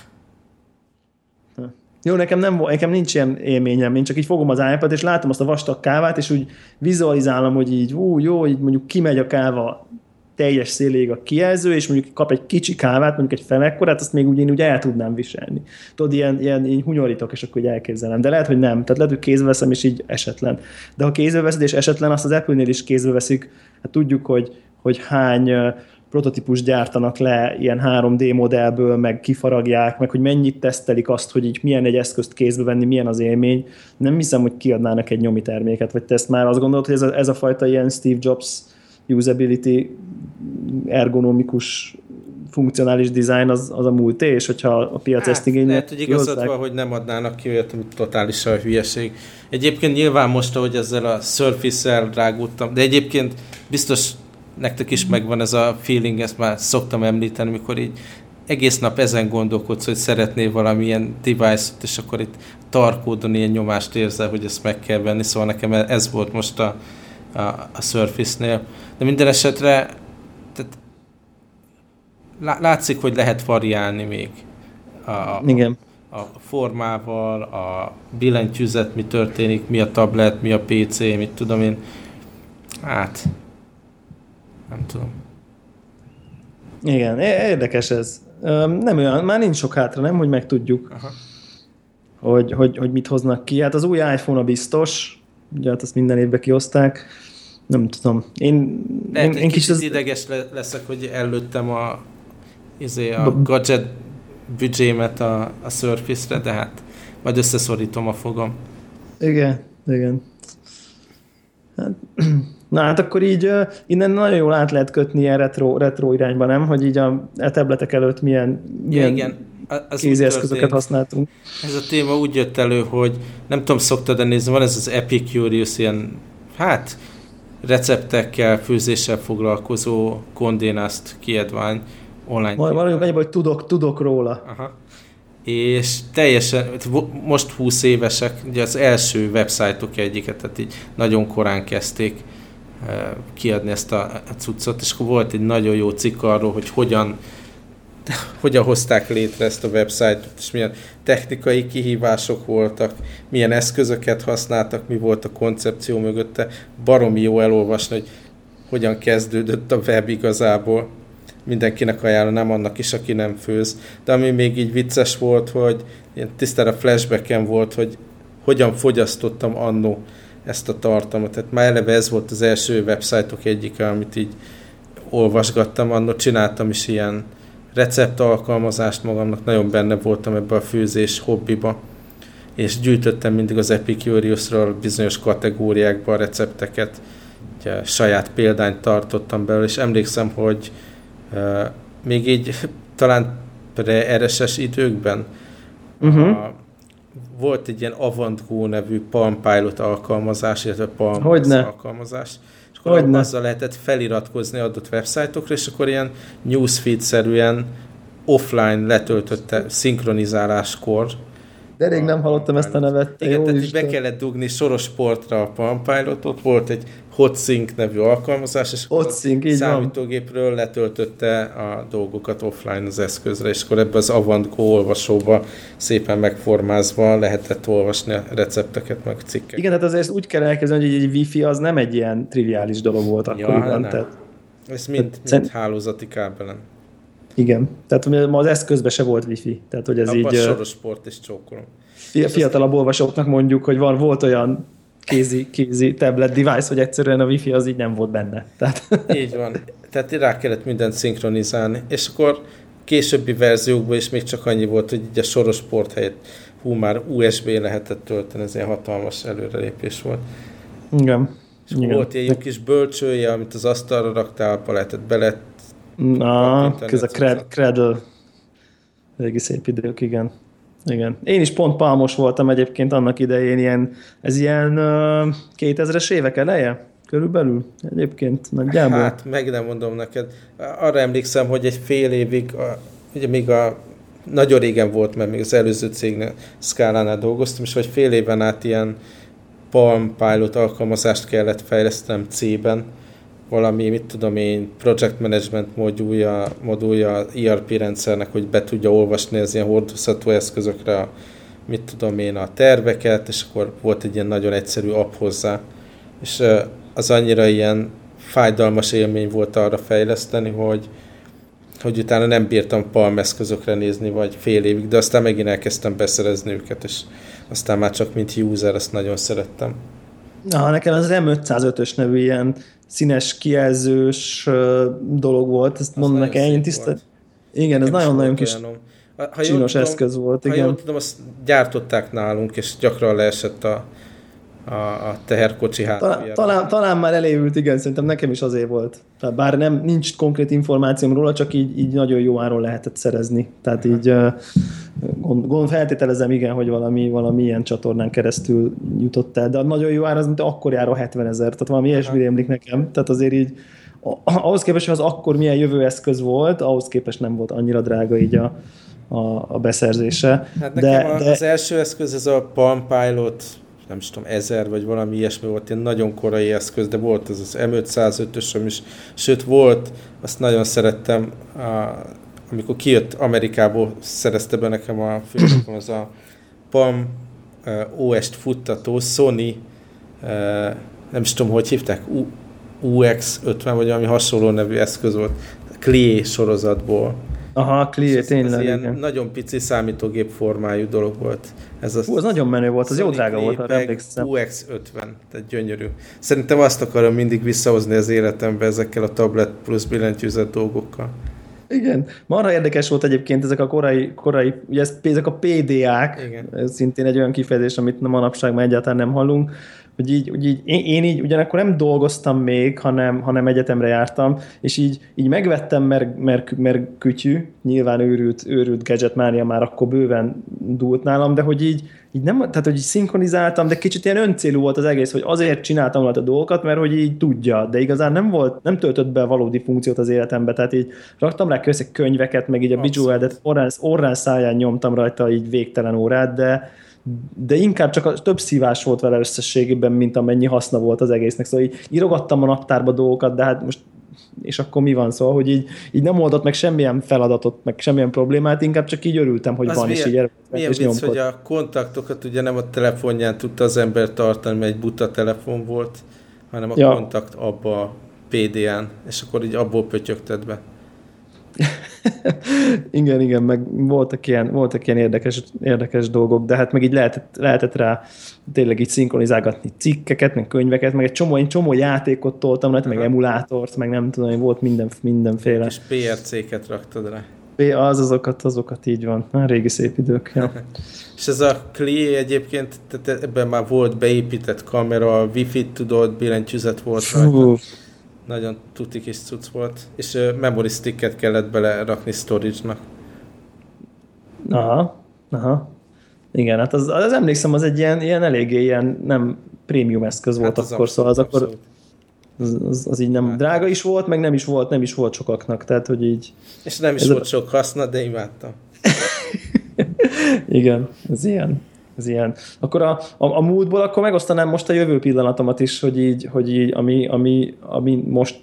Jó, nekem, nem, nekem nincs ilyen élményem, én csak így fogom az iPad, és látom azt a vastag kávát, és úgy vizualizálom, hogy így, ú, jó, így mondjuk kimegy a káva teljes széléig a kijelző, és mondjuk kap egy kicsi kávát, mondjuk egy felekkorát, azt még úgy én úgy el tudnám viselni. Tudod, ilyen, ilyen így hunyorítok, és akkor úgy elképzelem. De lehet, hogy nem. Tehát lehet, hogy kézbe veszem, és így esetlen. De ha kézbe veszed, és esetlen, azt az Apple-nél is kézbe veszik, hát tudjuk, hogy, hogy hány prototípus gyártanak le ilyen 3D modellből, meg kifaragják, meg hogy mennyit tesztelik azt, hogy így milyen egy eszközt kézbe venni, milyen az élmény. Nem hiszem, hogy kiadnának egy nyomi terméket, vagy te ezt már azt gondolod, hogy ez a, ez a fajta ilyen Steve Jobs usability, ergonomikus funkcionális design az, az a múlté, és hogyha a piac hát, ezt igényel. Lehet, hogy igazad van, hogy nem adnának ki olyat, amit totálisan hülyeség. Egyébként nyilván most, hogy ezzel a Surface-el rágódtam, de egyébként biztos nektek is megvan ez a feeling, ezt már szoktam említeni, mikor így egész nap ezen gondolkodsz, hogy szeretnél valamilyen device-ot, és akkor itt tarkódon ilyen nyomást érzel, hogy ezt meg kell venni, szóval nekem ez volt most a, a, a Surface-nél. De minden esetre tehát látszik, hogy lehet variálni még a, a, Igen. a formával, a billentyűzet, mi történik, mi a tablet, mi a PC, mit tudom én. Hát, nem tudom. Igen, érdekes ez. Nem olyan, már nincs sok hátra, nem, hogy megtudjuk, Aha. Hogy, hogy, hogy mit hoznak ki. Hát az új iPhone a biztos, ugye hát azt minden évben kioszták, nem tudom. Én, Lehet, én, én kicsit az... ideges leszek, hogy előttem a, izé, a gadget büdzsémet a, a Surface-re, de hát majd összeszorítom a fogam. Igen, igen. Hát, (clears throat) na hát akkor így uh, innen nagyon jól át lehet kötni ilyen retro, retro irányba, nem? Hogy így a, a tabletek előtt milyen, milyen ja, igen. Az kézi eszközöket használtunk. Ez a téma úgy jött elő, hogy nem tudom, szoktad-e nézni, van ez az Epicurious ilyen, hát receptekkel, főzéssel foglalkozó kondénászt kiadvány online. Maradjunk annyiba, hogy tudok, tudok róla. Aha. És teljesen, most 20 évesek, ugye az első websájtok egyiket, tehát így nagyon korán kezdték eh, kiadni ezt a, a cuccot, és akkor volt egy nagyon jó cikk arról, hogy hogyan hogyan hozták létre ezt a websájtot, és milyen technikai kihívások voltak, milyen eszközöket használtak, mi volt a koncepció mögötte. Baromi jó elolvasni, hogy hogyan kezdődött a web igazából. Mindenkinek ajánlanám, annak is, aki nem főz. De ami még így vicces volt, hogy ilyen tisztára flashbacken volt, hogy hogyan fogyasztottam annó ezt a tartalmat. Tehát már eleve ez volt az első websájtok egyike, amit így olvasgattam, annól csináltam is ilyen recept alkalmazást magamnak, nagyon benne voltam ebbe a főzés hobbiba, és gyűjtöttem mindig az Epicuriousról bizonyos kategóriákban recepteket, ugye saját példányt tartottam belőle, és emlékszem, hogy még így (laughs) talán pre-RSS időkben uh-huh. a, volt egy ilyen Avantgo nevű Palm Pilot alkalmazás, illetve Palm Hogyne. alkalmazás, akkor Hogyne. azzal lehetett feliratkozni adott websájtokra, és akkor ilyen newsfeed-szerűen offline letöltötte szinkronizáláskor de rég nem hallottam ezt a nevet. Igen, tehát be kellett dugni soros portra a Palm Pilotot, volt egy HotSync nevű alkalmazás, és HotSync, így számítógépről van. letöltötte a dolgokat offline az eszközre, és akkor ebbe az Avantgo olvasóba szépen megformázva lehetett olvasni a recepteket, meg cikkeket. Igen, tehát azért úgy kell elkezdeni, hogy egy wifi az nem egy ilyen triviális dolog volt ja, akkoriban. Tehát... Ez mind, mind hálózati kábelen. Igen, tehát ma az eszközben se volt wifi. Tehát, hogy ez Abba így... soros sport is csókolom. Fiatalabb olvasóknak mondjuk, hogy van, volt olyan kézi, kézi tablet device, hogy egyszerűen a wifi az így nem volt benne. Tehát... (laughs) Így van. Tehát rá kellett mindent szinkronizálni. És akkor későbbi verziókban is még csak annyi volt, hogy így a soros port helyett hú, már USB lehetett tölteni, ez egy hatalmas előrelépés volt. Igen. És Igen. volt ilyen kis bölcsője, amit az asztalra raktál, lehetett bele Na, ez a Cradle. Régi szép idők, igen. Igen. Én is pont palmos voltam egyébként annak idején, ilyen, ez ilyen uh, 2000-es évek eleje? Körülbelül egyébként nagyjából. Hát, meg nem mondom neked. Arra emlékszem, hogy egy fél évig, a, ugye még a nagyon régen volt, mert még az előző cégnél, Scala-nál dolgoztam, és vagy fél éven át ilyen Palm Pilot alkalmazást kellett fejlesztenem C-ben, valami, mit tudom én, project management modulja, modulja ERP rendszernek, hogy be tudja olvasni az ilyen hordozható eszközökre a, mit tudom én, a terveket, és akkor volt egy ilyen nagyon egyszerű app hozzá. És az annyira ilyen fájdalmas élmény volt arra fejleszteni, hogy, hogy utána nem bírtam palm eszközökre nézni, vagy fél évig, de aztán megint elkezdtem beszerezni őket, és aztán már csak mint user ezt nagyon szerettem. Na, nekem az M505-ös nevű ilyen színes kijelzős dolog volt, ezt mondom nekem, én tisztelt. Igen, ez nagyon-nagyon kis ha csinos tudom, eszköz volt. Ha igen. jól tudom, azt gyártották nálunk, és gyakran leesett a, a, a teherkocsi hátuljára. Talán, talán már elévült, igen, szerintem nekem is azért volt. Tehát bár nem, nincs konkrét információm róla, csak így, így nagyon jó áron lehetett szerezni. Tehát így gond, gond feltételezem, igen, hogy valami, valami ilyen csatornán keresztül jutott el, de a nagyon jó ár az, mint akkor jár a 70 ezer, tehát valami ilyesmi rémlik nekem, tehát azért így ahhoz képest, hogy az akkor milyen jövőeszköz volt, ahhoz képest nem volt annyira drága így a, a, a beszerzése. Hát nekem de, a, de... az első eszköz, ez a Palm Pilot nem is tudom, ezer vagy valami ilyesmi volt, ilyen nagyon korai eszköz, de volt az az M505-ösöm is, sőt volt, azt nagyon szerettem, a, amikor kijött Amerikából, szerezte be nekem a főnököm, az a Palm uh, OS-t futtató Sony, nem is tudom, hogy hívták, U, UX50, vagy valami hasonló nevű eszköz volt, Clié sorozatból. Aha, tényleg. Ez ilyen nagyon pici számítógép formájú dolog volt. Ez az, Hú, az nagyon menő volt, az jó drága volt, arra emlékszem. UX50, tehát gyönyörű. Szerintem azt akarom mindig visszahozni az életembe ezekkel a tablet plusz billentyűzet dolgokkal. Igen. Marha érdekes volt egyébként ezek a korai, korai ugye ezek a PDA-k, Igen. szintén egy olyan kifejezés, amit manapság már egyáltalán nem hallunk, hogy így, hogy így én, én így ugyanakkor nem dolgoztam még, hanem, hanem egyetemre jártam, és így, így megvettem, mert, mert, mert kütyű, nyilván őrült, őrült gadget mánia már akkor bőven dúlt nálam, de hogy így, így nem, tehát hogy így szinkronizáltam, de kicsit ilyen öncélú volt az egész, hogy azért csináltam a dolgokat, mert hogy így tudja, de igazán nem volt, nem töltött be valódi funkciót az életembe, tehát így raktam rá közé könyveket, meg így a Bejeweled-et orrán, orrán száján nyomtam rajta így végtelen órát, de, de inkább csak a több szívás volt vele összességében, mint amennyi haszna volt az egésznek. Szóval így írogattam a naptárba dolgokat, de hát most és akkor mi van? Szóval, hogy így, így nem oldott meg semmilyen feladatot, meg semmilyen problémát, inkább csak így örültem, hogy az van, milyen, és így erőt, Milyen és vicc, hogy a kontaktokat ugye nem a telefonján tudta az ember tartani, mert egy buta telefon volt, hanem a ja. kontakt abba a PDN, és akkor így abból pötyögted be. (laughs) igen, igen, meg voltak ilyen, voltak ilyen érdekes, érdekes dolgok, de hát meg így lehetett, lehetett rá tényleg így szinkronizálgatni cikkeket, meg könyveket, meg egy csomó, egy csomó játékot toltam rá, meg emulátort, meg nem tudom, volt minden, mindenféle. És PRC-ket raktad rá. Az, azokat, azokat így van. Már régi szép idők. Ja. (laughs) És ez a Cli egyébként, tehát ebben már volt beépített kamera, wifi tudod, billentyűzet volt Fú, nagyon tuti kis cucc volt, és uh, memory sticket kellett bele rakni storage-nak. Aha, aha. Igen, hát az, az emlékszem, az egy ilyen, ilyen eléggé ilyen nem prémium eszköz volt hát az akkor, szóval az akkor az, az, az így nem hát. drága is volt, meg nem is volt, nem is volt sokaknak, tehát hogy így... És nem is volt a... sok haszna, de imádtam. (laughs) Igen, ez ilyen. Ez ilyen. Akkor a, a, a múltból akkor megosztanám most a jövő pillanatomat is, hogy így, hogy így ami, ami, ami most,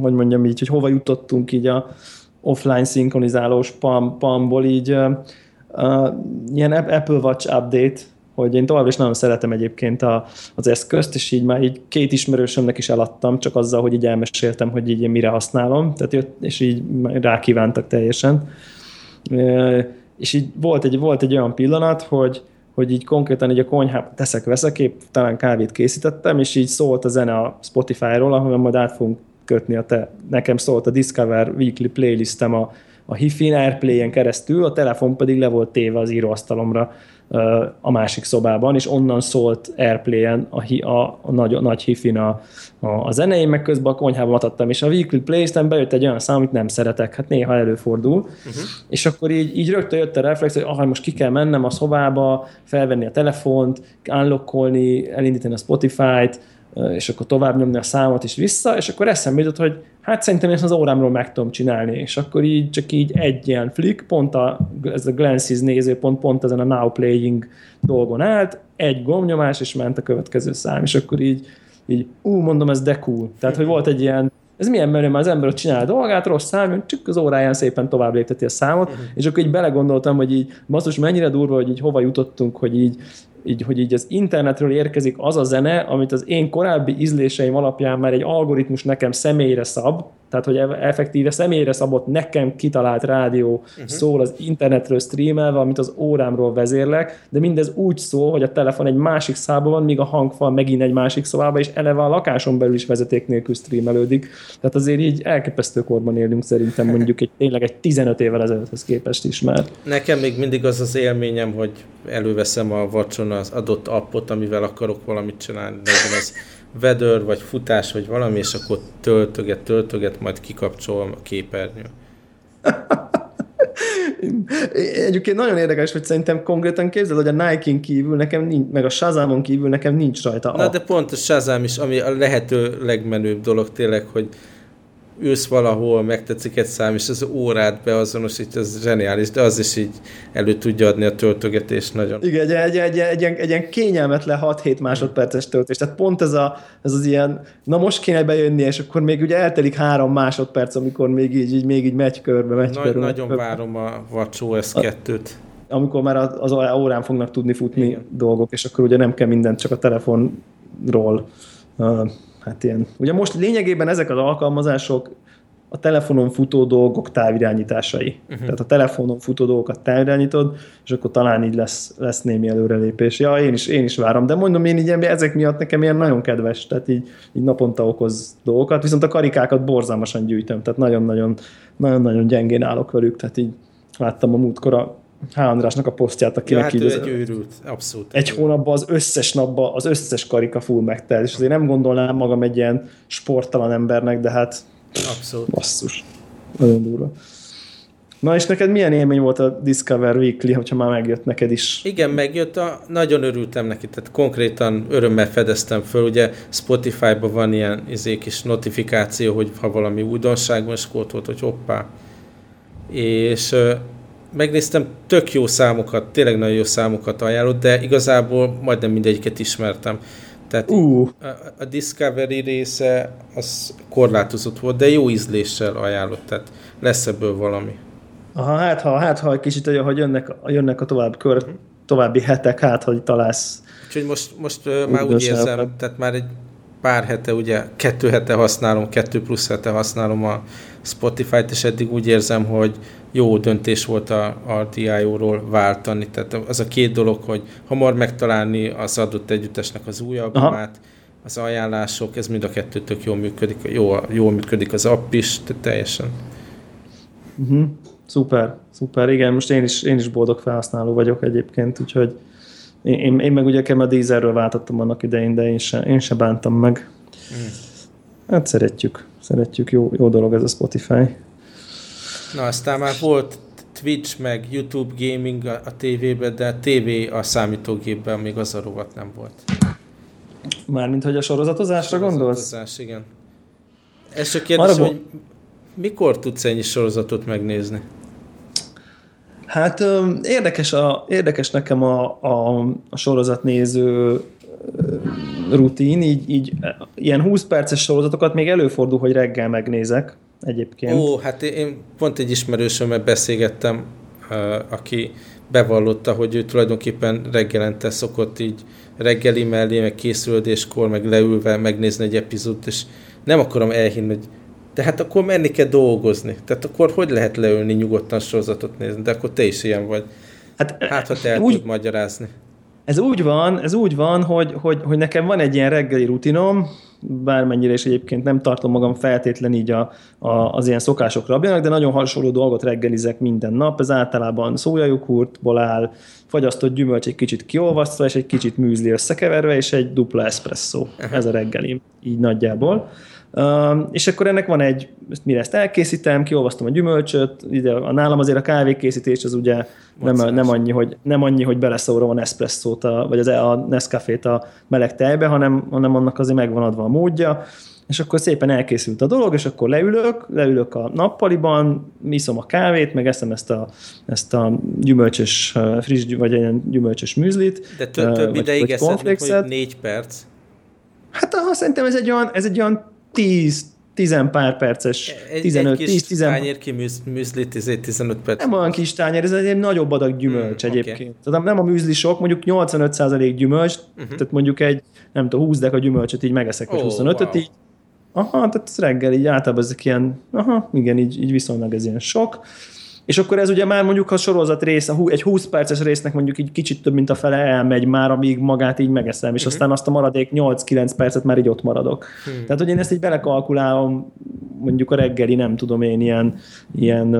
hogy mondjam így, hogy hova jutottunk így a offline szinkronizálós PAM, PAM-ból így uh, uh, ilyen Apple Watch update, hogy én továbbra is nagyon szeretem egyébként a, az eszközt, és így már így két ismerősömnek is eladtam, csak azzal, hogy így elmeséltem, hogy így én mire használom, tehát jött, és így rákívántak teljesen. Uh, és így volt egy, volt egy olyan pillanat, hogy, hogy így konkrétan így a konyhában teszek, veszek, épp talán kávét készítettem, és így szólt a zene a Spotify-ról, ahol majd át fogunk kötni a te, nekem szólt a Discover Weekly playlistem a, a Hifin Airplay-en keresztül, a telefon pedig le volt téve az íróasztalomra a másik szobában, és onnan szólt Airplay-en a, a, a, nagy, a nagy hifin a, a, a zenei, meg közben a konyhában adtam, és a Weekly Playlisten bejött egy olyan szám, amit nem szeretek, hát néha előfordul, uh-huh. és akkor így, így rögtön jött a reflex, hogy ah, most ki kell mennem a szobába, felvenni a telefont, unlockolni, elindítani a Spotify-t, és akkor tovább nyomni a számot is vissza, és akkor eszembe jutott, hogy hát szerintem ezt az órámról meg tudom csinálni, és akkor így csak így egy ilyen flick, pont a, ez a Glances nézőpont pont ezen a Now Playing dolgon állt, egy gombnyomás, és ment a következő szám, és akkor így, így ú, mondom, ez de cool. Tehát, hogy volt egy ilyen, ez milyen menő, mert az ember ott csinál a dolgát, rossz szám, csak az óráján szépen tovább lépteti a számot, uh-huh. és akkor így belegondoltam, hogy így, basszus, mennyire durva, hogy így hova jutottunk, hogy így így, hogy így az internetről érkezik az a zene, amit az én korábbi ízléseim alapján már egy algoritmus nekem személyre szab, tehát hogy effektíve személyre szabott nekem kitalált rádió uh-huh. szól az internetről streamelve, amit az órámról vezérlek, de mindez úgy szól, hogy a telefon egy másik szában van, míg a hangfal megint egy másik szobába, és eleve a lakáson belül is vezeték nélkül streamelődik. Tehát azért így elképesztő korban élünk szerintem mondjuk egy, tényleg egy 15 évvel ezelőtthez képest is már. Nekem még mindig az az élményem, hogy előveszem a vacson az adott appot, amivel akarok valamit csinálni, legyen ez weather, vagy futás, vagy valami, és akkor töltöget, töltöget, majd kikapcsolom a képernyő. Egyébként nagyon érdekes, hogy szerintem konkrétan képzeld, hogy a Nike-n kívül nekem nincs, meg a Shazamon kívül nekem nincs rajta. Na, a... de pont a Shazam is, ami a lehető legmenőbb dolog tényleg, hogy ülsz valahol, megtetszik egy szám, és az órát beazonosítja, az zseniális, de az is így elő tudja adni a töltögetést nagyon. Igen, egy, egy, egy, egy, egy, egy ilyen kényelmetlen 6-7 másodperces töltés. Tehát pont ez, a, ez az ilyen, na most kéne bejönni, és akkor még ugye eltelik három másodperc, amikor még így, így még így megy körbe, megy Nagy, körbe. Nagyon körbe. várom a WatchOS 2-t. Amikor már az órán fognak tudni futni Igen. dolgok, és akkor ugye nem kell mindent csak a telefonról hát ilyen. Ugye most lényegében ezek az alkalmazások a telefonon futó dolgok távirányításai. Uh-huh. Tehát a telefonon futó dolgokat távirányítod, és akkor talán így lesz, lesz némi előrelépés. Ja, én is, én is várom, de mondom, én így ezek miatt nekem ilyen nagyon kedves, tehát így, így naponta okoz dolgokat, viszont a karikákat borzalmasan gyűjtöm, tehát nagyon-nagyon, nagyon-nagyon gyengén állok velük, tehát így láttam a múltkor a H. Andrásnak a posztját, akinek ja, hát így az, egy őrült, abszolút. Egy hónapban az összes napban az összes karika full megtelt, és azért nem gondolnám magam egy ilyen sporttalan embernek, de hát abszolút. basszus. Nagyon durva. Na és neked milyen élmény volt a Discover Weekly, hogyha már megjött neked is? Igen, megjött, a, nagyon örültem neki, tehát konkrétan örömmel fedeztem föl, ugye Spotify-ban van ilyen izé, kis notifikáció, hogy ha valami újdonság van, és volt, hogy hoppá. És megnéztem, tök jó számokat, tényleg nagyon jó számokat ajánlott, de igazából majdnem mindegyiket ismertem. Tehát uh. a, a Discovery része az korlátozott volt, de jó ízléssel ajánlott, tehát lesz ebből valami. Aha, hát ha, hát ha egy kicsit, hogy jönnek, jönnek a tovább kör, további hetek, hát hogy találsz. Úgyhogy most, most uh, már úgy érzem, tehát már egy pár hete, ugye kettő hete használom, kettő plusz hete használom a Spotify-t, és eddig úgy érzem, hogy jó döntés volt a, a DIO-ról váltani. Tehát az a két dolog, hogy hamar megtalálni az adott együttesnek az új albumát, az ajánlások, ez mind a kettő tök jól működik, jó, jól működik az app is, tehát teljesen. Uh-huh. Szuper, szuper, igen, most én is, én is boldog felhasználó vagyok egyébként, úgyhogy én, én meg ugye a Deezerről váltottam annak idején, de én se, én se bántam meg. Mm. Hát szeretjük, szeretjük, jó, jó dolog ez a Spotify. Na, aztán már volt Twitch, meg YouTube gaming a, a tévében, de a TV a számítógépben még az a rovat nem volt. Mármint, hogy a sorozatozásra gondolsz? Sorozatozás, igen. Ez csak kérdés, Arra... hogy mikor tudsz ennyi sorozatot megnézni? Hát érdekes, a, érdekes nekem a, a, a sorozatnéző rutin, így, így ilyen 20 perces sorozatokat még előfordul, hogy reggel megnézek egyébként. Ó, hát én pont egy ismerősömmel beszélgettem, aki bevallotta, hogy ő tulajdonképpen reggelente szokott így reggeli mellé, meg készülődéskor, meg leülve megnézni egy epizódot, és nem akarom elhinni, hogy de hát akkor menni kell dolgozni. Tehát akkor hogy lehet leülni nyugodtan sorozatot nézni? De akkor te is ilyen vagy. Hát, hát ha te el úgy, tud magyarázni. Ez úgy van, ez úgy van, hogy, hogy, hogy nekem van egy ilyen reggeli rutinom, bármennyire is egyébként nem tartom magam feltétlen így a, a, az ilyen szokások rabjának, de nagyon hasonló dolgot reggelizek minden nap. Ez általában szójajukúrtból áll, fagyasztott gyümölcs egy kicsit kiolvasztva, és egy kicsit műzli összekeverve, és egy dupla espresso. Ez a reggeli, így nagyjából. És akkor ennek van egy, mire ezt elkészítem, kiolvasztom a gyümölcsöt, ide a nálam azért a kávékészítés az ugye nem, nem, annyi, hogy, nem annyi, hogy beleszórom a Nespresso-t, a, vagy az, a Nescafé-t a meleg tejbe, hanem, hanem annak azért megvan adva a módja, és akkor szépen elkészült a dolog, és akkor leülök, leülök a nappaliban, iszom a kávét, meg eszem ezt a, ezt a gyümölcsös, friss, vagy ilyen gyümölcsös műzlit. De több, több ideig eszed, négy perc. Hát aha, szerintem ez egy olyan, ez egy olyan 10, 10 pár perces, egy, 15, egy 10, 10 tányér ki műzlit, 15 perc. Nem olyan kis tányér, ez egy nagyobb adag gyümölcs mm, egyébként. Okay. Tehát nem a műzli sok, mondjuk 85% gyümölcs, uh-huh. tehát mondjuk egy, nem tudom, 20 deka gyümölcsöt így megeszek, vagy oh, 25-öt wow. így. Aha, tehát reggel így általában ezek ilyen, aha, igen, így, így viszonylag ez ilyen sok. És akkor ez ugye már mondjuk a sorozat része, egy 20 perces résznek mondjuk így kicsit több, mint a fele elmegy már, amíg magát így megeszem, és uh-huh. aztán azt a maradék 8-9 percet már így ott maradok. Uh-huh. Tehát, hogy én ezt így belekalkulálom mondjuk a reggeli, nem tudom én, ilyen, ilyen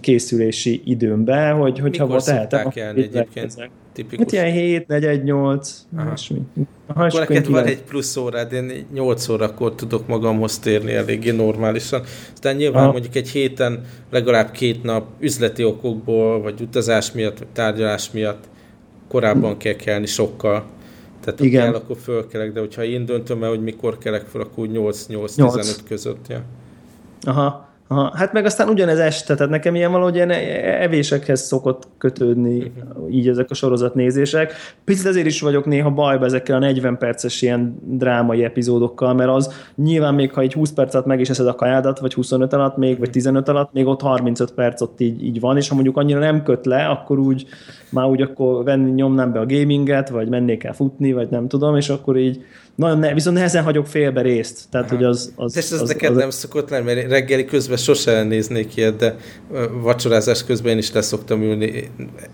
készülési időmbe, hogy, hogyha volt tehetem. Egyébként? Tipikus. Hát ilyen 7, 4, 1, 8, ilyesmi. Akkor neked van egy plusz órád, én 8 órakor tudok magamhoz térni eléggé normálisan. Aztán nyilván Aha. mondjuk egy héten legalább két nap üzleti okokból, vagy utazás miatt, vagy tárgyalás miatt korábban kell kelni sokkal. Tehát ha Igen. kell, akkor fölkelek, de hogyha én döntöm el, hogy mikor kelek föl, akkor 8-8-15 között. Ja. Aha. Aha, hát meg aztán ugyanez este, tehát nekem ilyen valahogy ilyen evésekhez szokott kötődni uh-huh. így ezek a sorozatnézések. Picit ezért is vagyok néha bajba ezekkel a 40 perces ilyen drámai epizódokkal, mert az nyilván még ha egy 20 perc alatt meg is eszed a kajádat, vagy 25 alatt még, vagy 15 alatt, még ott 35 perc ott így, így van, és ha mondjuk annyira nem köt le, akkor úgy már úgy akkor venni, nyomnám be a gaminget, vagy mennék el futni, vagy nem tudom, és akkor így nagyon ne, viszont nehezen hagyok félbe részt. Tehát, hogy az, az, ez, az, neked az, nem szokott lenni, mert reggeli közben sose néznék ilyet, de vacsorázás közben én is leszoktam ülni,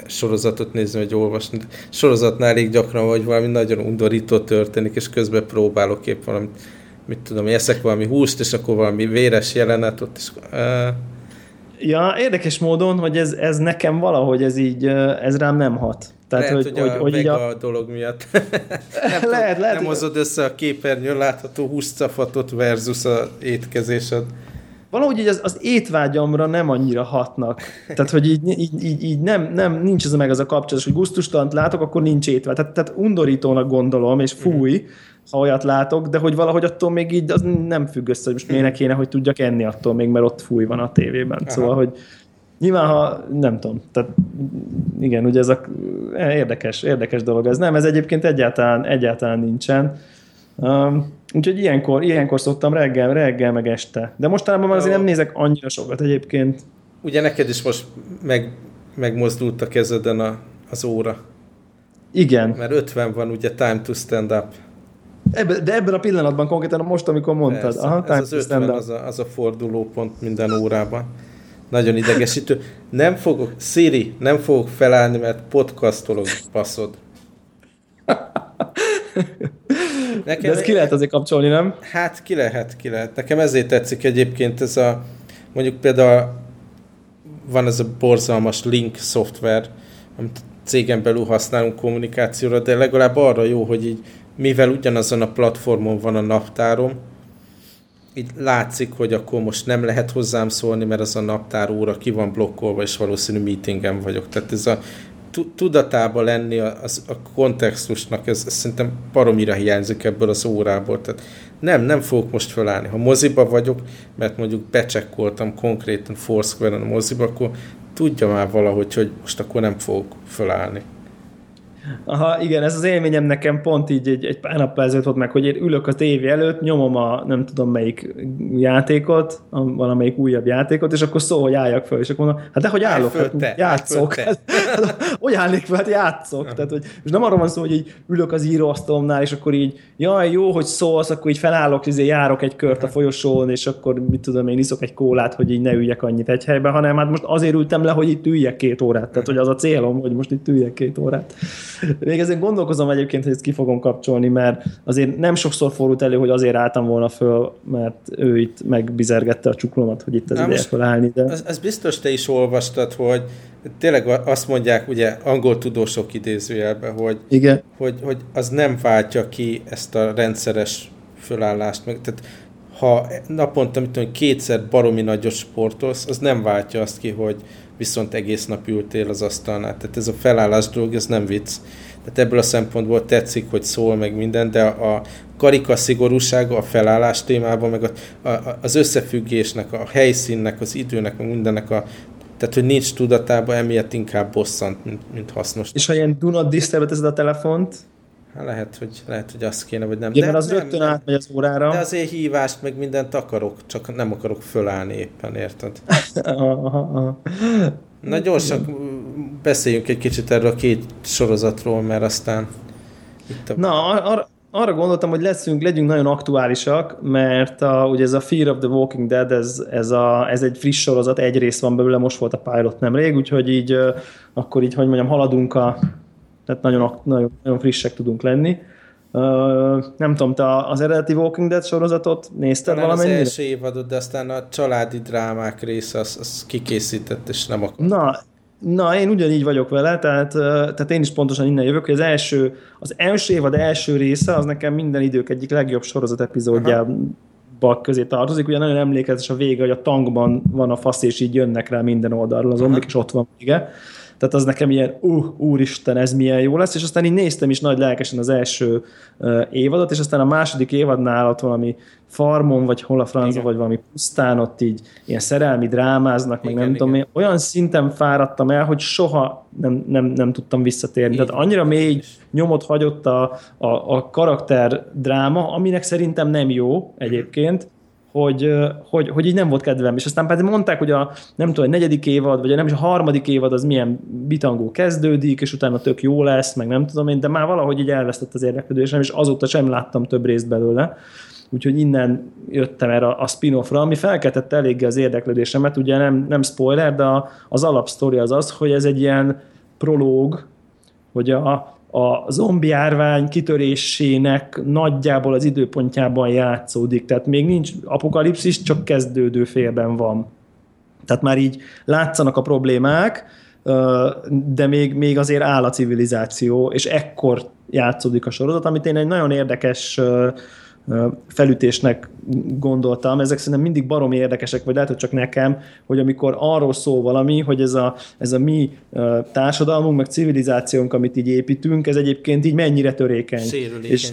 sorozatot nézni, vagy olvasni. Sorozatnál elég gyakran, vagy valami nagyon undorító történik, és közben próbálok épp valami, mit tudom, eszek valami húst, és akkor valami véres jelenet ott, és uh, Ja, érdekes módon, hogy ez, ez nekem valahogy ez így, ez rám nem hat. Tehát, lehet, hogy, hogy, a hogy, hogy a... dolog miatt (laughs) nem, lehet, lehet, nem hozod össze a képernyőn látható húscafatot versus a étkezésed. Valahogy így az, az étvágyamra nem annyira hatnak. Tehát, hogy így, így, így, így nem, nem, nincs ez meg az a kapcsolat, hogy gusztustalant látok, akkor nincs étvágy. Tehát, tehát undorítónak gondolom, és fúj, mm. ha olyat látok, de hogy valahogy attól még így az nem függ össze, hogy most miért mhm. kéne, hogy tudjak enni attól még, mert ott fúj van a tévében. Aha. Szóval, hogy Nyilván, ha nem tudom, tehát igen, ugye ez a érdekes, érdekes dolog ez. Nem, ez egyébként egyáltalán, egyáltalán nincsen. Um, úgyhogy ilyenkor, ilyenkor szoktam reggel, reggel meg este. De mostanában már azért nem nézek annyira sokat egyébként. Ugye neked is most meg, megmozdult a kezeden a, az óra. Igen. Mert 50 van ugye time to stand up. Ebbe, de ebben a pillanatban konkrétan most, amikor mondtad. Persze, Aha, ez az 50 az a, az a fordulópont minden órában. Nagyon idegesítő. Nem fogok, Siri, nem fogok felállni, mert podcastolok, passzod. Nekem, De ezt ki lehet azért kapcsolni, nem? Hát ki lehet, ki lehet. Nekem ezért tetszik egyébként ez a, mondjuk például van ez a borzalmas link szoftver, amit cégen belül használunk kommunikációra, de legalább arra jó, hogy így, mivel ugyanazon a platformon van a naptárom, így látszik, hogy akkor most nem lehet hozzám szólni, mert az a naptár óra ki van blokkolva, és valószínű meetingen vagyok. Tehát ez a tudatában lenni a, az, a kontextusnak, ez, ez szerintem paromira hiányzik ebből az órából. Tehát nem, nem fogok most felállni. Ha moziba vagyok, mert mondjuk becsekkoltam konkrétan Foursquare-en a moziba, akkor tudja már valahogy, hogy most akkor nem fogok felállni. Aha, igen, ez az élményem nekem pont így egy, egy pár nappal ezelőtt volt meg, hogy én ülök a tévé előtt, nyomom a nem tudom melyik játékot, a, valamelyik újabb játékot, és akkor szól, hogy álljak fel, és akkor mondom, hát de hogy állok, hát, játszok. (laughs) Hát, hogy állnék fel, hát játszok. Tehát, hogy, és nem arról van szó, hogy így ülök az íróasztalomnál, és akkor így, jaj, jó, hogy szólsz, akkor így felállok, és járok egy kört a folyosón, és akkor mit tudom, én iszok egy kólát, hogy így ne üljek annyit egy helyben, hanem hát most azért ültem le, hogy itt üljek két órát. Tehát, hogy az a célom, hogy most itt üljek két órát. Még ezen gondolkozom egyébként, hogy ezt ki fogom kapcsolni, mert azért nem sokszor fordult elő, hogy azért álltam volna föl, mert ő itt megbizergette a csuklomat, hogy itt az ideje fölállni. De... Ez, ez biztos te is olvastad, hogy tényleg azt mondják, ugye angol tudósok idézőjelben, hogy, Igen. Hogy, hogy az nem váltja ki ezt a rendszeres fölállást, meg, tehát ha naponta, mit tudom, kétszer baromi nagyot sportolsz, az nem váltja azt ki, hogy viszont egész nap ültél az asztalnál. Tehát ez a felállás dolog, ez nem vicc. Tehát ebből a szempontból tetszik, hogy szól meg minden, de a karika szigorúsága a felállás témában, meg a, a, az összefüggésnek, a helyszínnek, az időnek, meg mindennek a tehát, hogy nincs tudatában, emiatt inkább bosszant, mint, mint hasznos. És ha ilyen do not disturb a telefont, Hát lehet, hogy, lehet, hogy azt kéne, vagy nem. Igen, de mert az nem, rögtön átmegy az órára. De azért hívást, meg mindent akarok, csak nem akarok fölállni éppen, érted? (laughs) Na gyorsan beszéljünk egy kicsit erről a két sorozatról, mert aztán itt a... Na, ar- arra gondoltam, hogy leszünk, legyünk nagyon aktuálisak, mert a, ugye ez a Fear of the Walking Dead, ez, ez, a, ez egy friss sorozat, egy rész van belőle, most volt a pilot nemrég, úgyhogy így akkor így, hogy mondjam, haladunk a, tehát nagyon, nagyon, nagyon frissek tudunk lenni. Uh, nem tudom, te az eredeti Walking Dead sorozatot nézted Talán valamennyire? az első évadot, de aztán a családi drámák része az, az kikészített, és nem akar. Na, Na, én ugyanígy vagyok vele, tehát, tehát én is pontosan innen jövök, hogy az első, az első évad első része, az nekem minden idők egyik legjobb sorozat epizódjában közé tartozik. Ugye nagyon emlékezetes a vége, hogy a tankban van a fasz, és így jönnek rá minden oldalról az zombik, és ott van vége. Tehát az nekem ilyen, uh, úristen, ez milyen jó lesz, és aztán így néztem is nagy lelkesen az első uh, évadot, és aztán a második évadnál ott valami farmon, vagy hol a francia, vagy valami pusztán ott így ilyen szerelmi drámáznak, meg igen, nem igen. tudom én, olyan szinten fáradtam el, hogy soha nem, nem, nem tudtam visszatérni. Igen. Tehát annyira mély nyomot hagyott a, a, a karakter dráma, aminek szerintem nem jó egyébként, hogy, hogy, hogy így nem volt kedvem. És aztán pedig mondták, hogy a nem tudom, a negyedik évad, vagy a nem is a harmadik évad az milyen bitangó kezdődik, és utána tök jó lesz, meg nem tudom én, de már valahogy így elvesztett az érdeklődésem, és azóta sem láttam több részt belőle. Úgyhogy innen jöttem erre a spin-offra, ami felkeltette eléggé az érdeklődésemet. Ugye nem, nem spoiler, de az alapsztori az az, hogy ez egy ilyen prológ, hogy a, a zombi árvány kitörésének nagyjából az időpontjában játszódik. Tehát még nincs apokalipszis, csak kezdődő félben van. Tehát már így látszanak a problémák, de még, még azért áll a civilizáció, és ekkor játszódik a sorozat, amit én egy nagyon érdekes felütésnek gondoltam. Ezek szerintem mindig baromi érdekesek, vagy lehet, hogy csak nekem, hogy amikor arról szól valami, hogy ez a, ez a mi társadalmunk, meg civilizációnk, amit így építünk, ez egyébként így mennyire törékeny. Sérülékeny. És,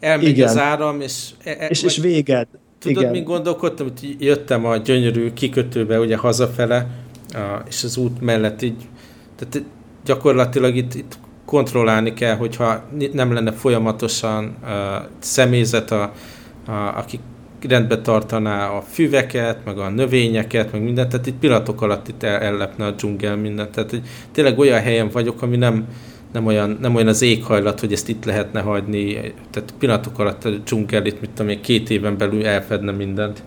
Elmegy igen. az áram, és... E, e, és, és véged. Tudod, igen. mi gondolkodtam, hogy jöttem a gyönyörű kikötőbe, ugye hazafele, és az út mellett így, tehát gyakorlatilag itt, itt kontrollálni kell, hogyha nem lenne folyamatosan uh, személyzet, a, a, aki rendbe tartaná a füveket, meg a növényeket, meg mindent, tehát itt pillanatok alatt itt el, ellepne a dzsungel mindent. Tehát hogy tényleg olyan helyen vagyok, ami nem, nem, olyan, nem olyan az éghajlat, hogy ezt itt lehetne hagyni, tehát pillanatok alatt a dzsungel itt, mit tudom én, két éven belül elfedne mindent.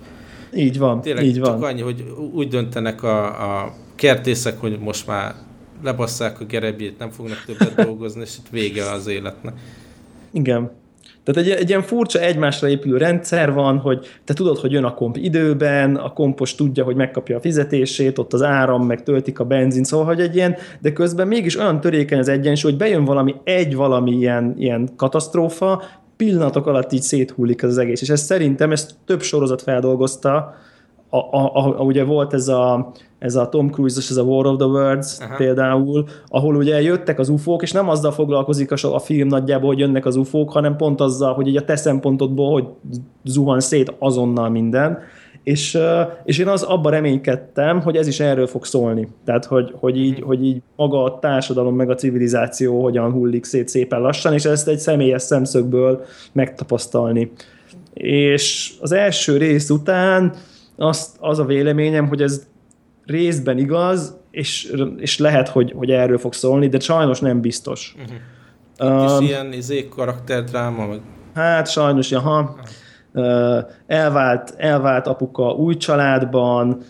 Így van, Tényleg így csak van. annyi, hogy úgy döntenek a, a kertészek, hogy most már lebasszák a gerebjét, nem fognak többet dolgozni, és itt vége az életnek. Igen. Tehát egy, egy ilyen furcsa egymásra épülő rendszer van, hogy te tudod, hogy jön a komp időben, a kompos tudja, hogy megkapja a fizetését, ott az áram, meg töltik a benzin, szóval, hogy egy ilyen, de közben mégis olyan törékeny az egyensúly, hogy bejön valami, egy valami ilyen, ilyen katasztrófa, pillanatok alatt így széthullik az egész. És ez szerintem, ezt több sorozat feldolgozta, a, a, a, ugye volt ez a, ez a Tom Cruise-os, ez a War of the Worlds Aha. például, ahol ugye jöttek az ufók, és nem azzal foglalkozik a, a film nagyjából, hogy jönnek az ufók, hanem pont azzal, hogy ugye a te szempontodból, hogy zuhan szét azonnal minden, és, és én az abban reménykedtem, hogy ez is erről fog szólni. Tehát, hogy, hogy, így, mhm. hogy így maga a társadalom, meg a civilizáció hogyan hullik szét szépen lassan, és ezt egy személyes szemszögből megtapasztalni. És az első rész után azt, az a véleményem, hogy ez részben igaz, és, és lehet, hogy, hogy erről fog szólni, de sajnos nem biztos. Uh-huh. Itt um, is ilyen izé, karakterdráma? Meg... Hát sajnos, aha. Uh, elvált, elvált apuka új családban,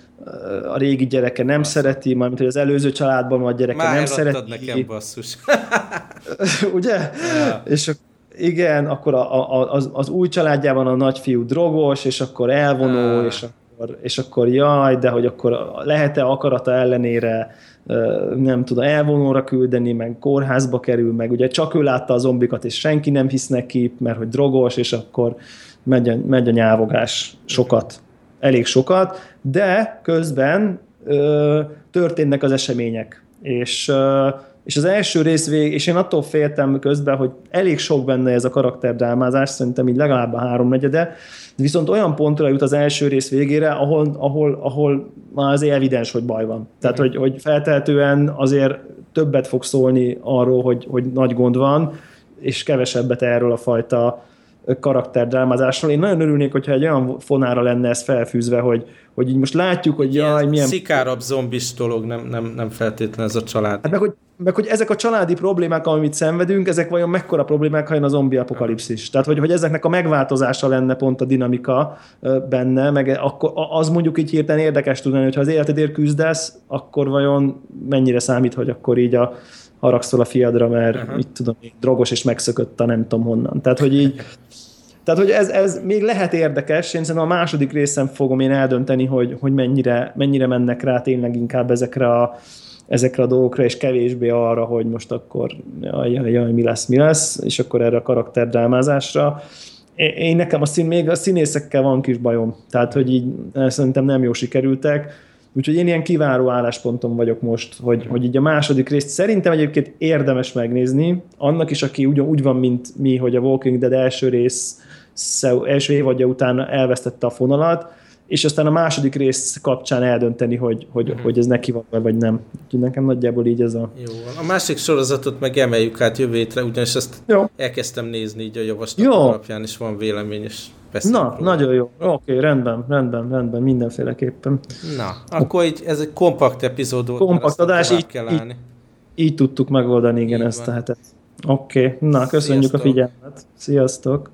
a régi gyereke nem Basszus. szereti, majd hogy az előző családban a gyereke Már nem szereti. nekem basszus. (laughs) Ugye? Ja. És igen, akkor a, a, az, az új családjában a nagyfiú drogos, és akkor elvonó, ja. és akkor, és akkor jaj, de hogy akkor lehet-e akarata ellenére nem tudom, elvonóra küldeni, meg kórházba kerül, meg ugye csak ő látta a zombikat, és senki nem hisz neki, mert hogy drogos, és akkor megy a, megy a nyávogás sokat, elég sokat, de közben ö, történnek az események, és ö, és az első rész vég, és én attól féltem közben, hogy elég sok benne ez a karakterdrámázás, szerintem így legalább a háromnegyede, viszont olyan pontra jut az első rész végére, ahol, ahol, ahol már azért evidens, hogy baj van. Tehát, hogy, hogy feltehetően azért többet fog szólni arról, hogy, hogy nagy gond van, és kevesebbet erről a fajta karakterdrámázásról. Én nagyon örülnék, hogyha egy olyan fonára lenne ez felfűzve, hogy, hogy így most látjuk, hogy jaj, milyen... Szikárabb zombis dolog, nem, nem, nem feltétlenül ez a család. Hát meg hogy, meg, hogy ezek a családi problémák, amit szenvedünk, ezek vajon mekkora problémák, ha jön a zombi apokalipszis. Tehát, hogy, hogy ezeknek a megváltozása lenne pont a dinamika benne, meg akkor az mondjuk így hirtelen érdekes tudni, hogy ha az életedért küzdesz, akkor vajon mennyire számít, hogy akkor így a, haragszol a fiadra, mert uh-huh. mit tudom, drogos és megszökött a nem tudom honnan. Tehát, hogy így tehát, hogy ez, ez még lehet érdekes, én szerintem a második részem fogom én eldönteni, hogy, hogy mennyire, mennyire mennek rá tényleg inkább ezekre a, ezekre a dolgokra, és kevésbé arra, hogy most akkor jaj, jaj, jaj, mi lesz, mi lesz, és akkor erre a karakterdrámázásra. Én nekem a szín, még a színészekkel van kis bajom, tehát, hogy így szerintem nem jó sikerültek, Úgyhogy én ilyen kiváró állásponton vagyok most, hogy, hogy így a második részt szerintem egyébként érdemes megnézni, annak is, aki ugyan úgy van, mint mi, hogy a Walking Dead első rész első évadja után elvesztette a fonalat, és aztán a második rész kapcsán eldönteni, hogy, hogy, uh-huh. hogy ez neki van, vagy nem. Úgyhogy nekem nagyjából így ez a... Jó, a másik sorozatot meg emeljük át jövő hétre, ugyanis ezt jó. elkezdtem nézni így a javaslat alapján, és van vélemény, és Na, róla. nagyon jó. Oké, okay, rendben, rendben, rendben, mindenféleképpen. Na, akkor így ez egy kompakt epizód volt. Kompakt adás, így, kell állni. Így, így tudtuk megoldani, igen, így ezt van. hetet. Oké, okay. na, köszönjük Sziasztok. a figyelmet. Sziasztok!